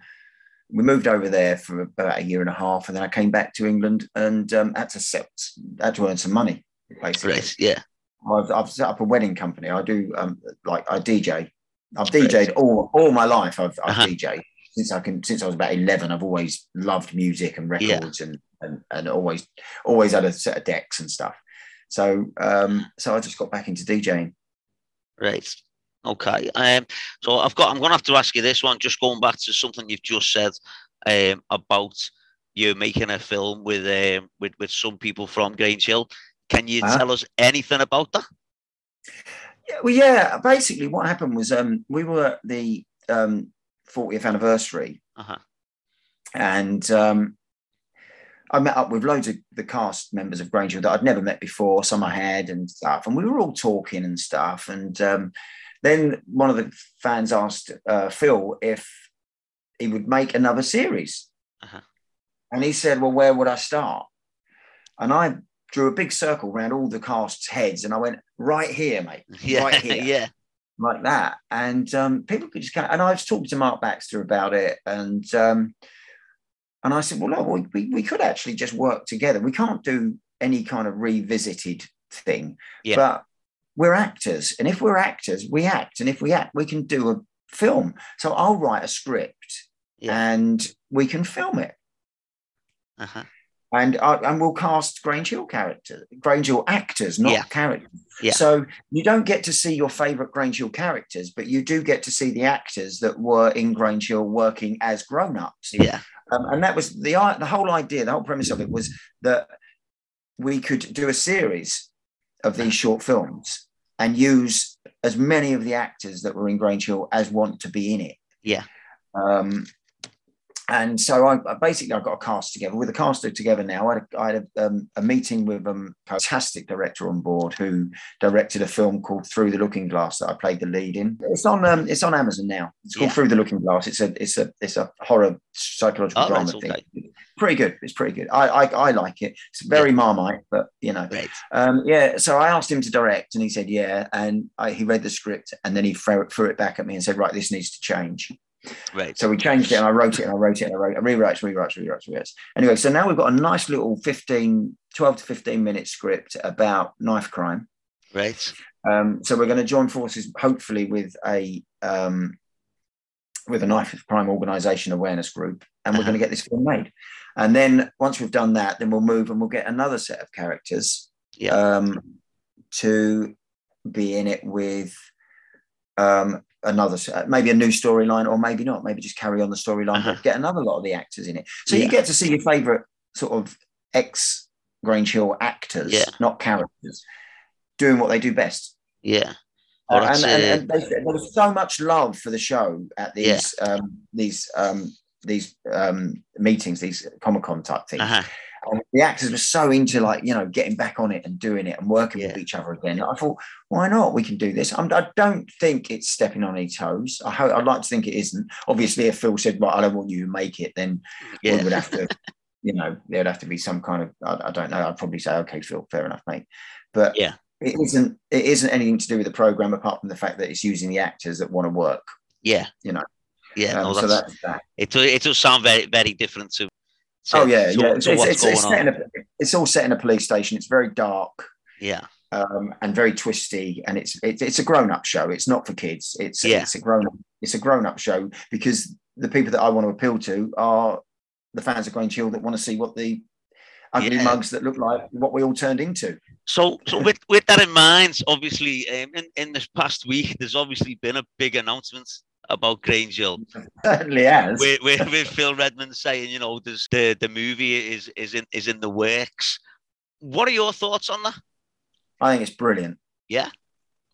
we moved over there for about a year and a half, and then I came back to England and um, had to set, had to earn some money. Basically, Right. Yeah. I've, I've set up a wedding company. I do um, like I DJ. I've DJed all all my life. I've, I've Uh-huh. DJed since I can since I was about eleven. I've always loved music and Yeah. records and, and and always always had a set of decks and stuff. So um, so I just got back into DJing. Right. Okay. Um. So I've got. I'm going to have to ask you this one. Just going back to something you've just said um, about you making a film with um, with with some people from Grange Hill. Can you Uh-huh. tell us anything about that? Yeah, well, yeah. Basically, what happened was um, we were the um, 40th anniversary, Uh-huh. and um, I met up with loads of the cast members of Granger that I'd never met before. Some I had and stuff, and we were all talking and stuff. And um, then one of the fans asked uh, Phil if he would make another series, Uh-huh. and he said, "Well, where would I start?" And I drew a big circle around all the cast's heads, and I went, "Right here, mate." Yeah. Right here yeah. Like that. And um, people could just kind and I've talked to Mark Baxter about it, and um, and I said, well, no, we, we, we could actually just work together. We can't do any kind of revisited thing, Yeah. but we're actors, and if we're actors, we act, and if we act, we can do a film. So I'll write a script, Yeah. and we can film it. Uh-huh. And, I, and we'll cast Grange Hill characters, Grange Hill actors, not Yeah. characters. Yeah. So you don't get to see your favorite Grange Hill characters, but you do get to see the actors that were in Grange Hill working as grown-ups. Yeah. Um, and that was the the whole idea, the whole premise of it was that we could do a series of these short films and use as many of the actors that were in Grange Hill as want to be in it. Yeah. Um, and so I, I, basically I got a cast together with a cast together now. I had, a, I had a, um, a, meeting with um, a fantastic director on board who directed a film called Through the Looking Glass that I played the lead in. It's on um, it's on Amazon now. It's called yeah. Through the Looking Glass. It's a it's a it's a horror psychological oh, drama thing. Okay. Pretty good. It's pretty good. I I, I like it. It's very yeah. marmite, but you know, um, yeah. So I asked him to direct, and he said yeah. And I, he read the script, and then he threw, threw it back at me and said, right, this needs to change. Right. So we changed it and I wrote it and I wrote it and I wrote it, rewrites, rewrites, rewrites, rewrites. Anyway, so now we've got a nice little 15, 12 to 15 minute script about knife crime. Right. Um, so we're going to join forces, hopefully, with a um, with a knife crime organisation awareness group, and we're uh-huh. going to get this film made. And then once we've done that, then we'll move and we'll get another set of characters yeah. um, to be in it with um, another maybe a new storyline or maybe not maybe just carry on the storyline uh-huh. but get another lot of the actors in it so yeah. you get to see your favorite sort of ex grange hill actors yeah. not characters doing what they do best yeah uh, and, and, and they, there was so much love for the show at these yeah. um, these um, these um, meetings these comic-con type things uh-huh. And the actors were so into like you know getting back on it and doing it and working yeah. with each other again. I thought, why not? We can do this. I'm, I do not think it's stepping on any toes. I hope I'd like to think it isn't. Obviously, if Phil said, "Well, I don't want you to make it," then yeah. we would have to, you know, there'd have to be some kind of I, I don't know. I'd probably say, "Okay, Phil, fair enough, mate." But yeah, it isn't. It isn't anything to do with the program apart from the fact that it's using the actors that want to work. Yeah, you know. Yeah, um, no, so that's that. It, it does sound very very different to oh yeah, yeah. it's, it's, it's, set in a, it's all set in a police station. It's very dark. Yeah. Um, and very twisty, and it's it, it's a grown up show. It's not for kids. It's yeah. it's a grown up it's a grown up show because the people that I want to appeal to are the fans of Grange Hill that want to see what the ugly yeah. mugs that look like what we all turned into. So, so with, with that in mind, obviously, um, in, in this past week, there's obviously been a big announcement about Grange Hill. Certainly has. With, with, with, Phil Redmond saying, you know, there's the, the movie is is in is in the works. What are your thoughts on that? I think it's brilliant. Yeah,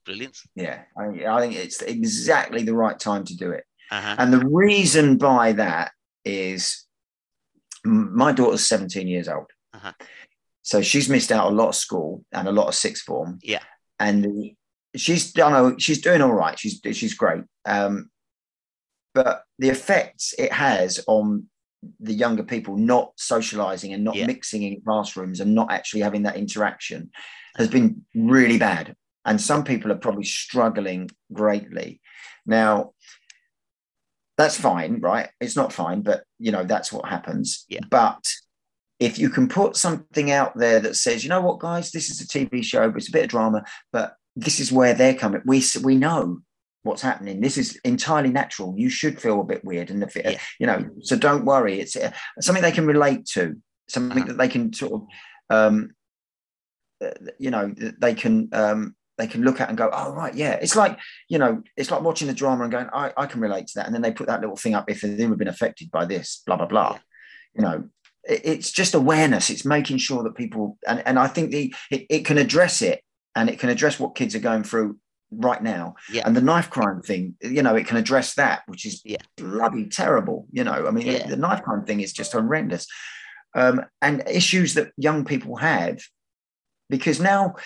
brilliant. Yeah, I, I think it's exactly the right time to do it. Uh-huh. And the reason by that is my daughter's 17 years old. Uh-huh. So she's missed out a lot of school and a lot of sixth form. Yeah. And she's done. She's doing all right. She's she's great. Um, but the effects it has on the younger people not socializing and not yeah. mixing in classrooms and not actually having that interaction has been really bad. And some people are probably struggling greatly. Now that's fine right? It's not fine but you know that's what happens. Yeah. but if you can put something out there that says you know what guys? This is a tv show but it's a bit of drama but this is where they're coming. We we know what's happening. This is entirely natural. You should feel a bit weird, and yeah. you know, so don't worry. It's uh, something they can relate to, something uh-huh. that they can sort of, um, uh, you know, they can um, they can look at and go, oh right, yeah. It's like you know, it's like watching the drama and going, I, I can relate to that, and then they put that little thing up if they've been affected by this, blah blah blah. Yeah. You know, it's just awareness. It's making sure that people and and I think the it, it can address it and it can address what kids are going through right now. Yeah. And the knife crime thing, you know, it can address that, which is yeah. bloody terrible. You know, I mean, yeah. the knife crime thing is just horrendous. Um, and issues that young people have, because now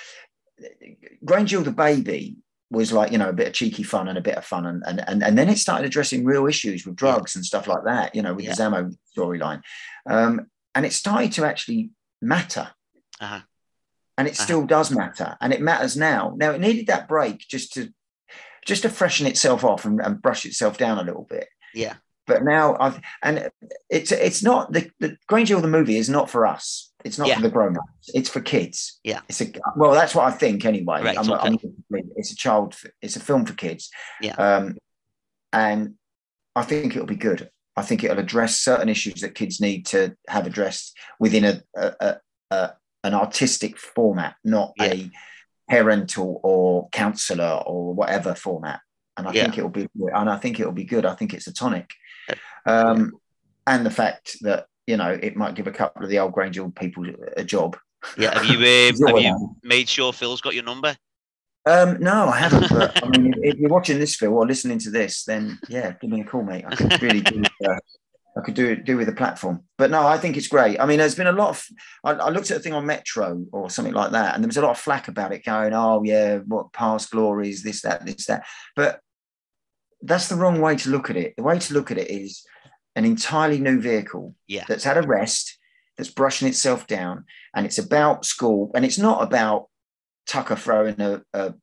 Grange Hill the baby was like, you know, a bit of cheeky fun and a bit of fun. And, and, and, and then it started addressing real issues with drugs and stuff like that, you know, with the Zammo storyline. Um, and it started to actually matter. Uh-huh and it uh-huh. still does matter and it matters now. Now it needed that break just to just to freshen itself off and, and brush itself down a little bit. Yeah. But now i've and it's it's not the, the Grange Hill the movie is not for us. It's not yeah. for the grown-ups. It's for kids. Yeah. It's a well that's what i think anyway. Right, I'm, okay. I'm, it's a child it's a film for kids. Yeah. Um and i think it'll be good. I think it'll address certain issues that kids need to have addressed within a, a, a, an artistic format, not yeah. a parental or counselor or whatever format. And I yeah. think it'll be, and I think it'll be good. I think it's a tonic. Um, and the fact that you know it might give a couple of the old Grange Hill people a job. Yeah, have you uh, have you made sure Phil's got your number? Um, no, I haven't. But I mean, if you're watching this, Phil, or listening to this, then yeah, give me a call, mate. I could really do. Uh, I could do do with the platform. But no, I think it's great. I mean, there's been a lot of. I, I, looked at a thing on Metro or something like that, and there was a lot of flack about it, going, "Oh yeah, what past glories, this, that, this, that." But that's the wrong way to look at it. The way to look at it is an entirely new vehicle yeah. that's had a rest, that's brushing itself down, and it's about school, and it's not about Tucker throwing a, a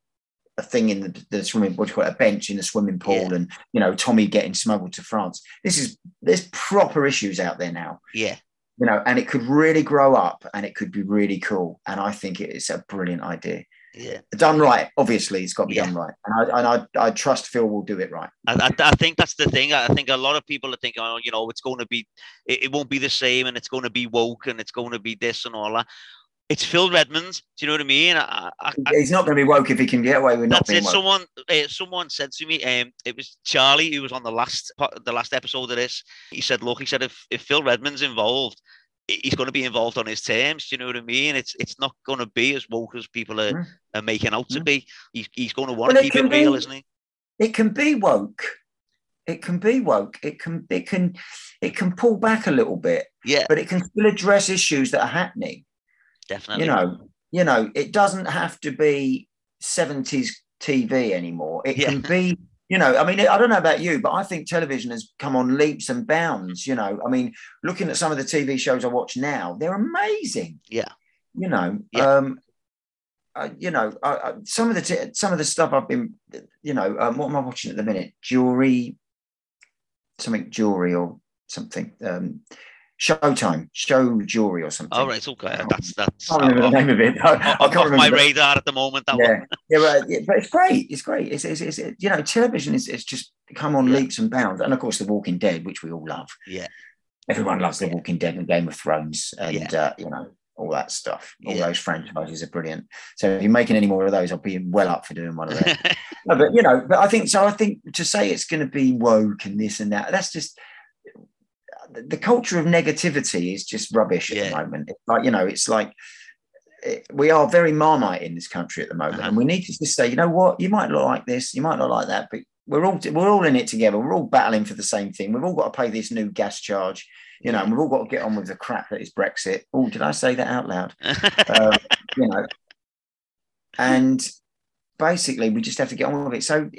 a thing in the, the swimming what do you call it, a bench in the swimming pool yeah. and you know Tommy getting smuggled to France. This is there's proper issues out there now. Yeah. You know, and it could really grow up and it could be really cool. And I think it's a brilliant idea. Yeah. Done right, obviously, it's got to be yeah. done right. And I and I, I trust Phil will do it right. I, I, I, think that's the thing. I think a lot of people are thinking, oh, you know, it's going to be, it, it won't be the same and it's going to be woke and it's going to be this and all that it's Phil Redmond. Do you know what I mean? I, I, He's not going to be woke if he can get away with not being it. Woke. Someone, uh, someone said to me, um, it was Charlie who was on the last part, the last episode of this. He said, "Look, he said if, if Phil Redmond's involved, he's going to be involved on his terms. Do you know what I mean? It's it's not going to be as woke as people are, mm. are making out to mm. be. He's, he's going to want well, to keep it, it real, isn't he? It can be woke. It can be woke. It can it can it can pull back a little bit. Yeah. But it can still address issues that are happening definitely. You know, you know, it doesn't have to be 70s TV anymore. It yeah. can be, you know, I mean, I don't know about you, but I think television has come on leaps and bounds. You know, I mean, looking at some of the TV shows I watch now, they're amazing. Yeah. You know, yeah. um, uh, you know, uh, some of the t- some of the stuff I've been, you know, um, what am I watching at the minute? Jewelry, something jewelry or something. Um, Showtime, Show Jury or something. All right, it's okay. That's that's. I can't remember the name of it. I, I can't remember my radar at the moment. That yeah, one. yeah, but, yeah, but it's great. It's great. It's, it's, it's you know, television is it's just come on yeah. leaps and bounds, and of course, The Walking Dead, which we all love. Yeah, everyone loves The Walking Dead and Game of Thrones, and yeah. uh, you know all that stuff. All yeah. those franchises are brilliant. So if you're making any more of those, I'll be well up for doing one of them. no, but you know, but I think so. I think to say it's going to be woke and this and that, that's just the culture of negativity is just rubbish at yeah. the moment. It's like you know, it's like it, we are very marmite in this country at the moment, uh-huh. and we need to just say, you know what, you might not like this, you might not like that, but we're all we're all in it together. We're all battling for the same thing. We've all got to pay this new gas charge, you know, and we've all got to get on with the crap that is Brexit. Oh, did I say that out loud? uh, you know, and basically we just have to get on with it. So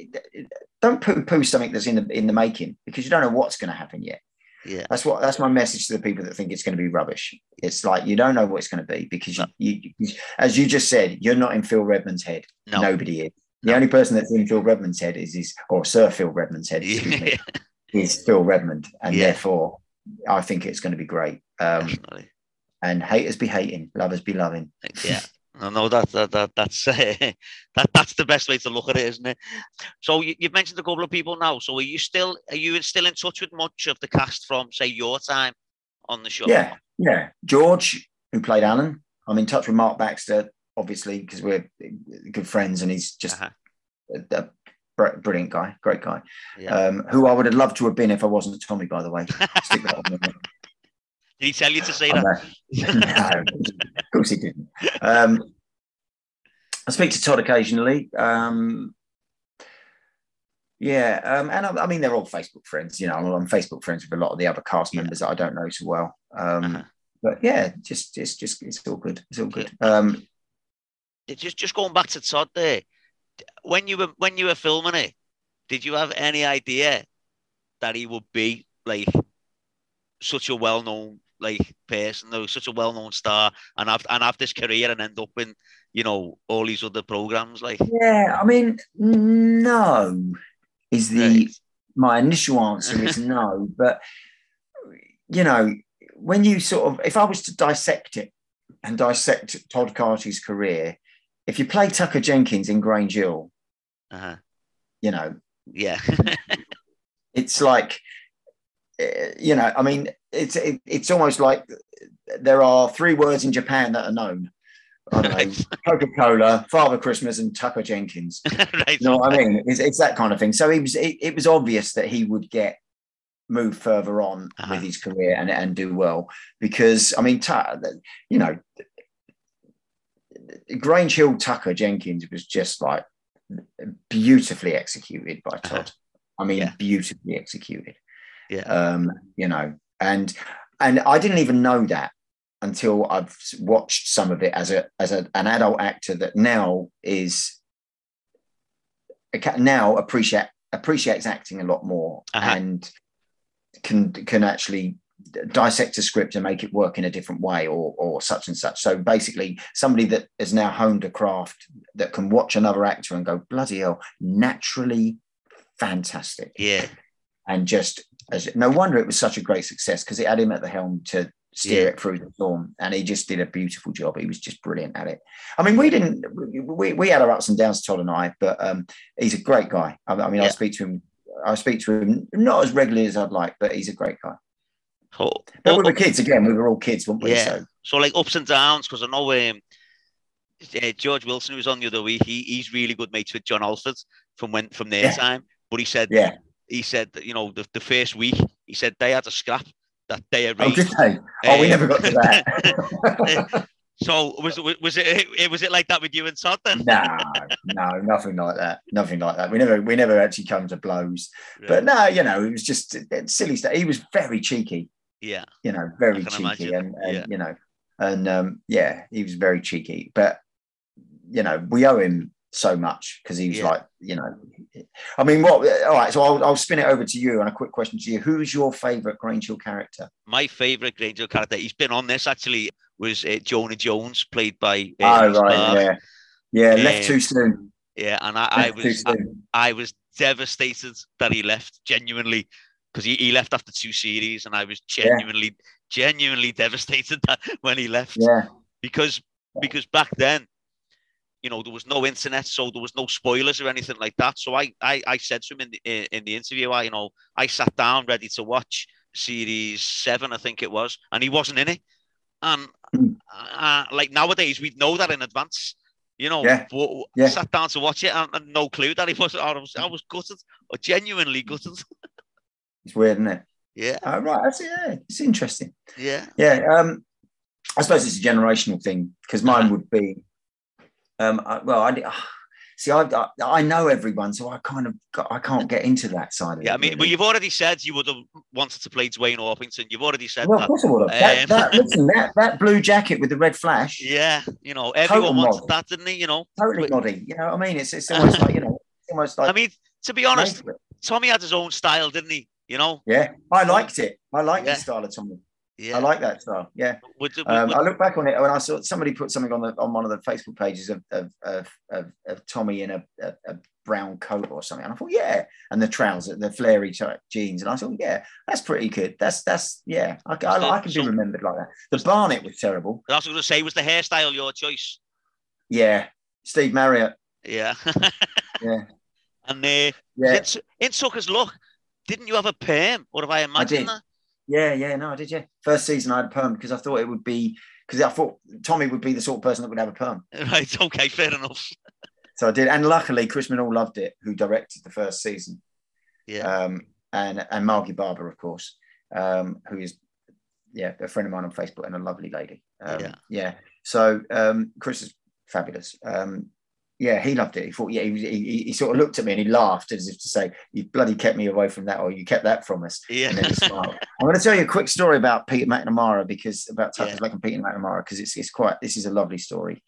don't poo-poo something that's in the in the making because you don't know what's going to happen yet. Yeah, that's what that's my message to the people that think it's going to be rubbish. It's like you don't know what it's going to be because no. you, you, as you just said, you're not in Phil Redmond's head. No. Nobody is. The no. only person that's in Phil Redmond's head is his, or Sir Phil Redmond's head, excuse me, is Phil Redmond, and yeah. therefore, I think it's going to be great. Um. And haters be hating, lovers be loving. Yeah. I know that, that, that that's uh, that that's the best way to look at it, isn't it? So you, have mentioned a couple of people now. So are you still are you still in touch with much of the cast from say your time on the show? Yeah, yeah. George, who played Alan, I'm in touch with Mark Baxter, obviously because we're good friends, and he's just uh-huh. a, a, brilliant guy, great guy. Yeah. Um, who I would have loved to have been if I wasn't Tommy, by the way. Did he tell you to say that? no, of course he didn't. Um, I speak to Todd occasionally. Um, yeah, um, and I, I, mean they're all Facebook friends. You know, I'm, Facebook friends with a lot of the other cast members yeah. that I don't know so well. Um, uh-huh. But yeah, just just just it's all good. It's all good. Um, just just going back to Todd there, when you were when you were filming it, did you have any idea that he would be like such a well known like person, though, such a well known star, and have and have this career and end up in you know all these other programs. Like, yeah, I mean, no, is the right. my initial answer is no, but you know, when you sort of, if I was to dissect it and dissect Todd Carty's career, if you play Tucker Jenkins in Grange Hill, uh-huh. you know, yeah, it's like Eh, you know, I mean, it's it, it's almost like there are three words in Japan that are known. Right. Coca Cola, Father Christmas, and Tucker Jenkins. right. You know what I mean? It's, it's that kind of thing. So it was it, it was obvious that he would get move further on uh-huh. with his career and, and do well because I mean, you know, Grange Hill Tucker Jenkins was just like beautifully executed by. Todd. Uh-huh. I mean, yeah. beautifully executed Yeah. Um, you know, and and I didn't even know that until I've watched some of it as a as a, an adult actor that now is now appreciate appreciates acting a lot more Uh-huh. and can can actually dissect a script and make it work in a different way or or such and such so basically somebody that has now honed a craft that can watch another actor and go bloody hell naturally fantastic Yeah. and just no wonder it was such a great success because it had him at the helm to steer Yeah. it through the storm and he just did a beautiful job he was just brilliant at it i mean we didn't we, we had our ups and downs todd and i but um he's a great guy i, I mean i Yeah. speak to him i speak to him not as regularly as i'd like but he's a great guy Oh, but we were kids again we were all kids weren't we Yeah. so So like ups and downs, because I know um, uh, George Wilson, who was on the other week, he, he's really good mates with John Alford from when from their Yeah. time. But he said, yeah he said, that, you know, the, the first week, he said they had a scrap that they oh, arranged. did they? oh we never got to that so was it was it it was it like that with you and Todd then? no no nothing like that nothing like that we never we never actually come to blows but no you know it was just silly stuff he was very cheeky yeah, you know, very cheeky, imagine, and, and yeah. you know, and um, yeah, he was very cheeky. But you know, we owe him so much because he was Yeah. like, you know, I mean, what? All right, so I'll, I'll spin it over to you. And a quick question to you: Who's your favourite Grange Hill character? my favorite Granger character. He's been on this actually. Was uh, Jonah Jones, played by uh, oh, right, yeah, yeah, Um, left too soon. yeah, and I, I was I. I was devastated that he left. Genuinely, because he, he left after two series, and I was genuinely genuinely devastated that when he left yeah, because because back then you know there was no internet so there was no spoilers or anything like that so i i, I said to him in the, in, the interview i you know i sat down ready to watch series seven i think it was and he wasn't in it and Mm. uh, like nowadays we'd know that in advance you know Yeah. but Yeah. I sat down to watch it and, and no clue that he was I was, I was gutted or genuinely gutted it's weird, isn't it? yeah Oh, right, that's yeah, it's interesting. yeah Yeah, um, I suppose it's a generational thing because mine Uh-huh. would be, um, I, well, I see, I, I I know everyone, so I kind of got, I can't get into that side of it. yeah i mean well really. you've already said you would have wanted to play duane orpington you've already said Well, of that course I would have. That, Um, that, listen, that, that blue jacket with the red flash, Yeah, you know, everyone Total wanted that, didn't they? You know, totally noddy. You know what I mean? It's, it's almost like, you know, almost like. I mean, to be honest. Tommy had his own style, didn't he? You know, yeah, I liked it. I liked Yeah. the style of Tommy. Yeah. I like that style. Yeah. Would- would- Um, would- I look back on it when I saw somebody put something on the on one of the Facebook pages of of of, of, of Tommy in a, a, a brown coat or something, and I thought, yeah, and the trousers, the flary type jeans, and I thought, yeah, that's pretty good. That's that's yeah, I, I, I can be So- remembered like that. The Barnet was terrible. I was going to say, was the hairstyle your choice? Yeah, Steve Marriott. Yeah. Yeah, and uh, yeah, in, in Tucker's Luck, didn't you have a perm? Or have I imagined did. that? Yeah, yeah. No, I did. Yeah, first season I had a perm because I thought it would be because I thought Tommy would be the sort of person that would have a perm. Right, okay, fair enough. So I did, and luckily Chris Menaul loved it, who directed the first season. Yeah. um, and and Margie Barber, of course, um, who is yeah a friend of mine on Facebook and a lovely lady. Um, Yeah. yeah. So um, Chris is fabulous. Um, yeah, he loved it. He thought, yeah, he, he, he sort of looked at me and he laughed as if to say, "You bloody kept me away from that, or you kept that from us." yeah. And then he smiled. I'm going to tell you a quick story about Peter McNamara because about Tucker's Yeah. Luck and Peter McNamara because it's it's quite this is a lovely story.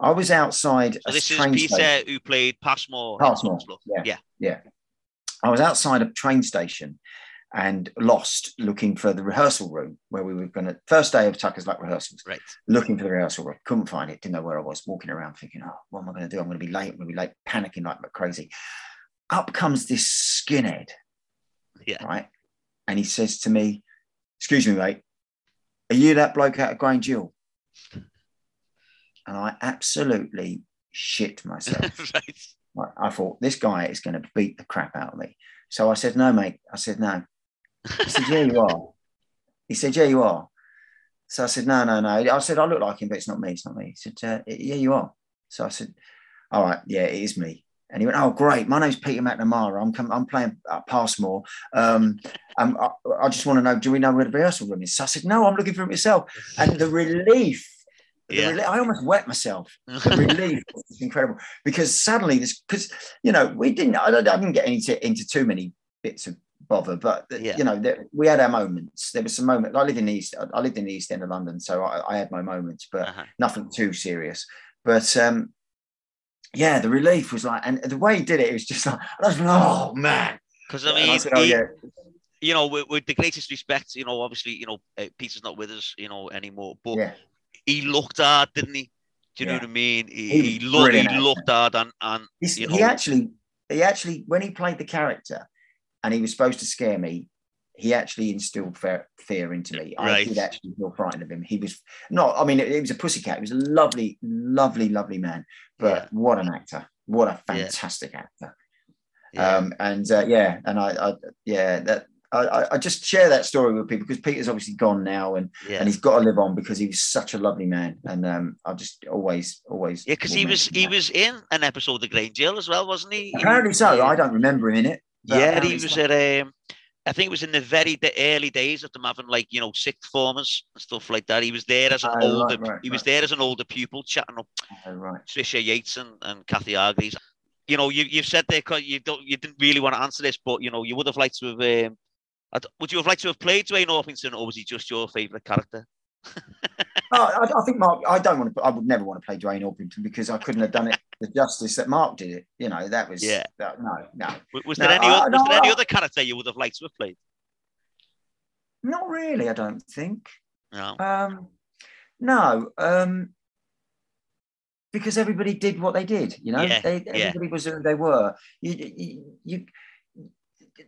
I was outside. so this is Peter station. who played Passmore. Passmore, Luck. yeah. yeah. I was outside a train station and lost looking for the rehearsal room where we were going to first day of Tucker's Luck rehearsals. Right. Looking for the rehearsal room, couldn't find it. Didn't know where I was. Walking around thinking, "Oh, what am I going to do? I'm going to be late. I'm going to be late." Panicking like crazy. Up comes this skinhead, Yeah. right? And he says to me, "Excuse me, mate. Are you that bloke out of Grange Hill?" And I absolutely shit myself. right. Right, I thought this guy is going to beat the crap out of me. So I said, no, mate. I said, no. He said, yeah, you are. He said, yeah, you are. So I said, no, no, no. I said, I look like him, but it's not me. It's not me. He said, uh, yeah, you are. So I said, all right, yeah, it is me. And he went, oh, great. My name's Peter McNamara. I'm com- I'm playing uh, Passmore. Um, um, I, I just want to know, do we know where the rehearsal room is? So I said, no, I'm looking for it myself. And the relief, the Yeah. reli- I almost wet myself the relief was incredible because suddenly this because you know we didn't I, I didn't get into into too many bits of bother. But Yeah. you know, there, we had our moments. There was some moments. I lived in the east. I lived in the east end of London, so I, I had my moments, but Uh-huh. nothing too serious. But um, yeah, the relief was like, and the way he did it, it was just like, I was like, oh man. Because I mean, said, oh he- yeah, you know, with, with the greatest respect, you know, obviously, you know, uh, Peter's not with us, you know, anymore. But yeah, he looked hard, didn't he? Do you know what I mean? He, He he, looked, he looked hard, and and he know- actually, he actually, when he played the character, and he was supposed to scare me. He actually instilled fear, fear into me. I did actually feel frightened of him. He was not. I mean, it, it was a pussycat. He was a lovely, lovely, lovely man. But Yeah. what an actor! What a Yeah. fantastic actor! yeah, Um, and uh, yeah, and I, I yeah, that I, I- just share that story with people because Peter's obviously gone now, and yeah. and he's got to live on because he was such a lovely man, and um, I just always, always Yeah, because he was he was in an episode of Grange Hill as well, wasn't he? Apparently so. yeah. I don't remember him in it. Yeah, he was at um, I think it was in the very the early days of them having like you know sixth formers and stuff like that. He was there as an Oh, older right, he was right. there as an older pupil chatting up Oh, right. Trisha Yates and, and Kathy Hargreaves. You know, you you've said there you don't you didn't really want to answer this, but you know, you would have liked to have um, would you have liked to have played Duane Orpington, or was he just your favourite character? I, I think Mark. I don't want to. I would never want to play Duane Orpington because I couldn't have done it the justice that Mark did it. You know, that was Yeah. that- no, no, W- Was No, there any I- other, was no, there any other character you would have liked to have played? not really. I don't think. No. Um, no, um, because everybody did what they did. You know, Yeah, they, yeah. everybody was who they were. You, you, you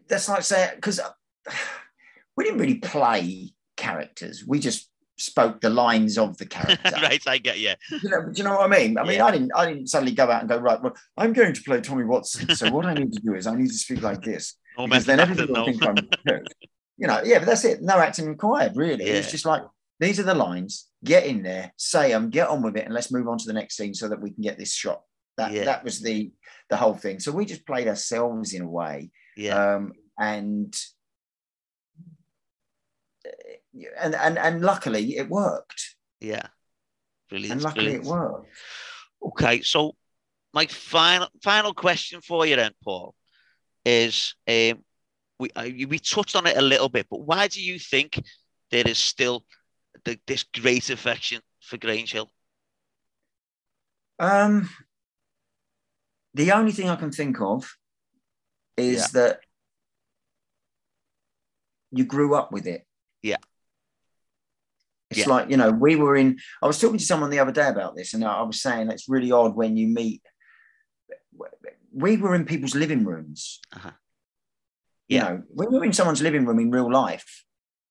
that's like saying because we didn't really play characters. We just spoke the lines of the character. right, I get yeah. you know, do you know what I mean? I mean, Yeah. I didn't, I didn't suddenly go out and go right. Well, I'm going to play Tommy Watson. So what I need to do is I need to speak like this because then everybody will think I'm good. You know, yeah, but that's it. No acting required, really. It's just like these are the lines. Get in there, say them, get on with it, and let's move on to the next scene so that we can get this shot. That Yeah. that was the the whole thing. So we just played ourselves in a way, yeah, um, and and and and luckily it worked. yeah. Brilliant. And luckily brilliant. it worked. Okay, so my final final question for you then, Paul, is um, we uh, we touched on it a little bit, but why do you think there is still the, this great affection for Grange Hill? Um, the only thing I can think of is Yeah. that you grew up with it. Yeah. It's Yeah. like, you know, we were in, I was talking to someone the other day about this, and I was saying it's really odd when you meet. We were in people's living rooms. Uh-huh. You know, when you're in someone's living room in real life,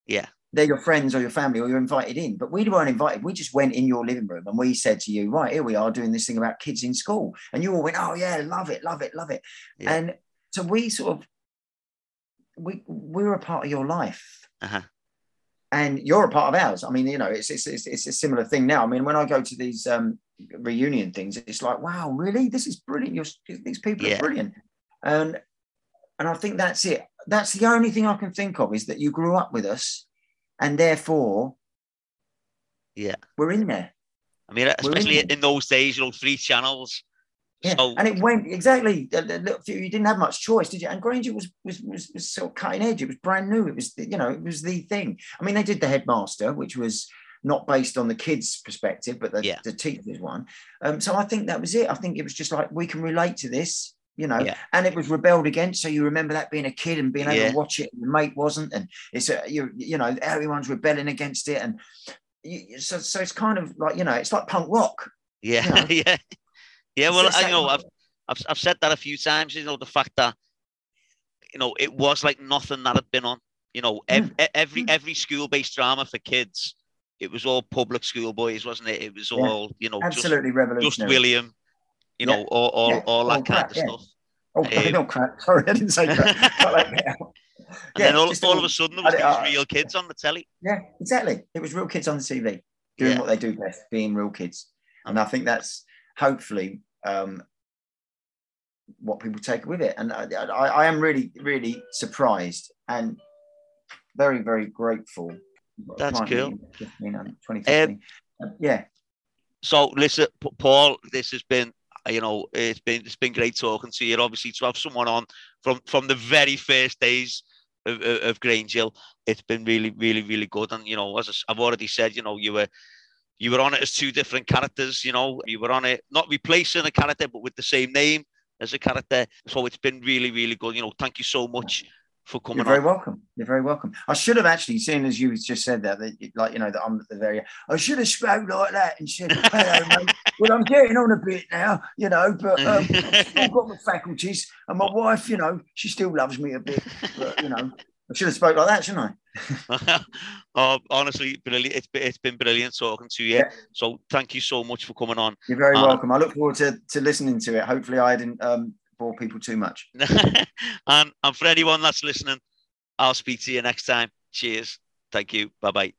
Yeah, they're your friends or your family or you're invited in. But we weren't invited. We just went in your living room and we said to you, right, here we are doing this thing about kids in school. And you all went, oh, yeah, love it, love it, love it. Yeah. And so we sort of, we, we were a part of your life uh-huh. And you're a part of ours. I mean, you know, it's, it's, it's, it's a similar thing now. I mean, when I go to these um, reunion things, it's like, wow, really? This is brilliant. You're, these people Yeah. are brilliant. And, and I think that's it. That's the only thing I can think of is that you grew up with us and therefore Yeah. we're in there. I mean, especially in in those days, you know, three channels. Yeah. So and it went exactly. the- the little few- You didn't have much choice, did you? And Granger was was was, was sort of cutting edge. It was brand new. It was the- you know it was the thing. I mean, they did the headmaster, which was not based on the kids' perspective, but the, Yeah. the teachers one. Um, so I think that was it. I think it was just like we can relate to this. You know, Yeah. and it was rebelled against. So you remember that being a kid and being able Yeah. to watch it. And your mate wasn't, and it's a, you you know everyone's rebelling against it, and you, so so it's kind of like you know it's like punk rock. yeah, know. yeah, yeah. Well, I it's know I've, I've I've said that a few times. You know, the fact that you know it was like nothing that had been on. You know, ev- e- every Mm. every school-based drama for kids, it was all public school boys, wasn't it? It was Yeah. all you know, just Absolutely just revolutionary. William, you Yeah. know, all all, Yeah. all that All kind crap, of stuff. Oh, Um, no, crap. Sorry, I didn't say crap. Cut that bit. And Yeah, then all, all all- of a sudden there was these real kids on the telly. Yeah, exactly. It was real kids on the TV doing what they do best, being real kids. And I think that's hopefully um, what people take with it. And I, I, I am really, really surprised and very, very grateful. That's cool. meeting, 15, um, 2015. Um, yeah, So listen, Paul, this has been you know it's been it's been great talking to you. Obviously, to have someone on from from the very first days of, of Grange Hill. It's been really, really, really good. And you know, as I've already said, you know, you were you were on it as two different characters. You know, you were on it not replacing a character, but with the same name as a character. So it's been really, really good. You know, thank you so much for coming. You're very on. welcome. You're very welcome. I should have actually seen as you just said that, that like you know that I'm at the very. I should have spoke like that and said, "Hello, mate. Well, I'm getting on a bit now, you know, but um, I've still got my faculties, and my wife, you know, she still loves me a bit, but you know, I should have spoke like that, shouldn't I? oh, honestly, brilliant. It's been, it's been brilliant talking to you. Yeah. So thank you so much for coming on. You're very um, welcome. I look forward to, to listening to it. Hopefully, I didn't um, bore people too much. and, and for anyone that's listening, I'll speak to you next time. Cheers. Thank you. Bye bye.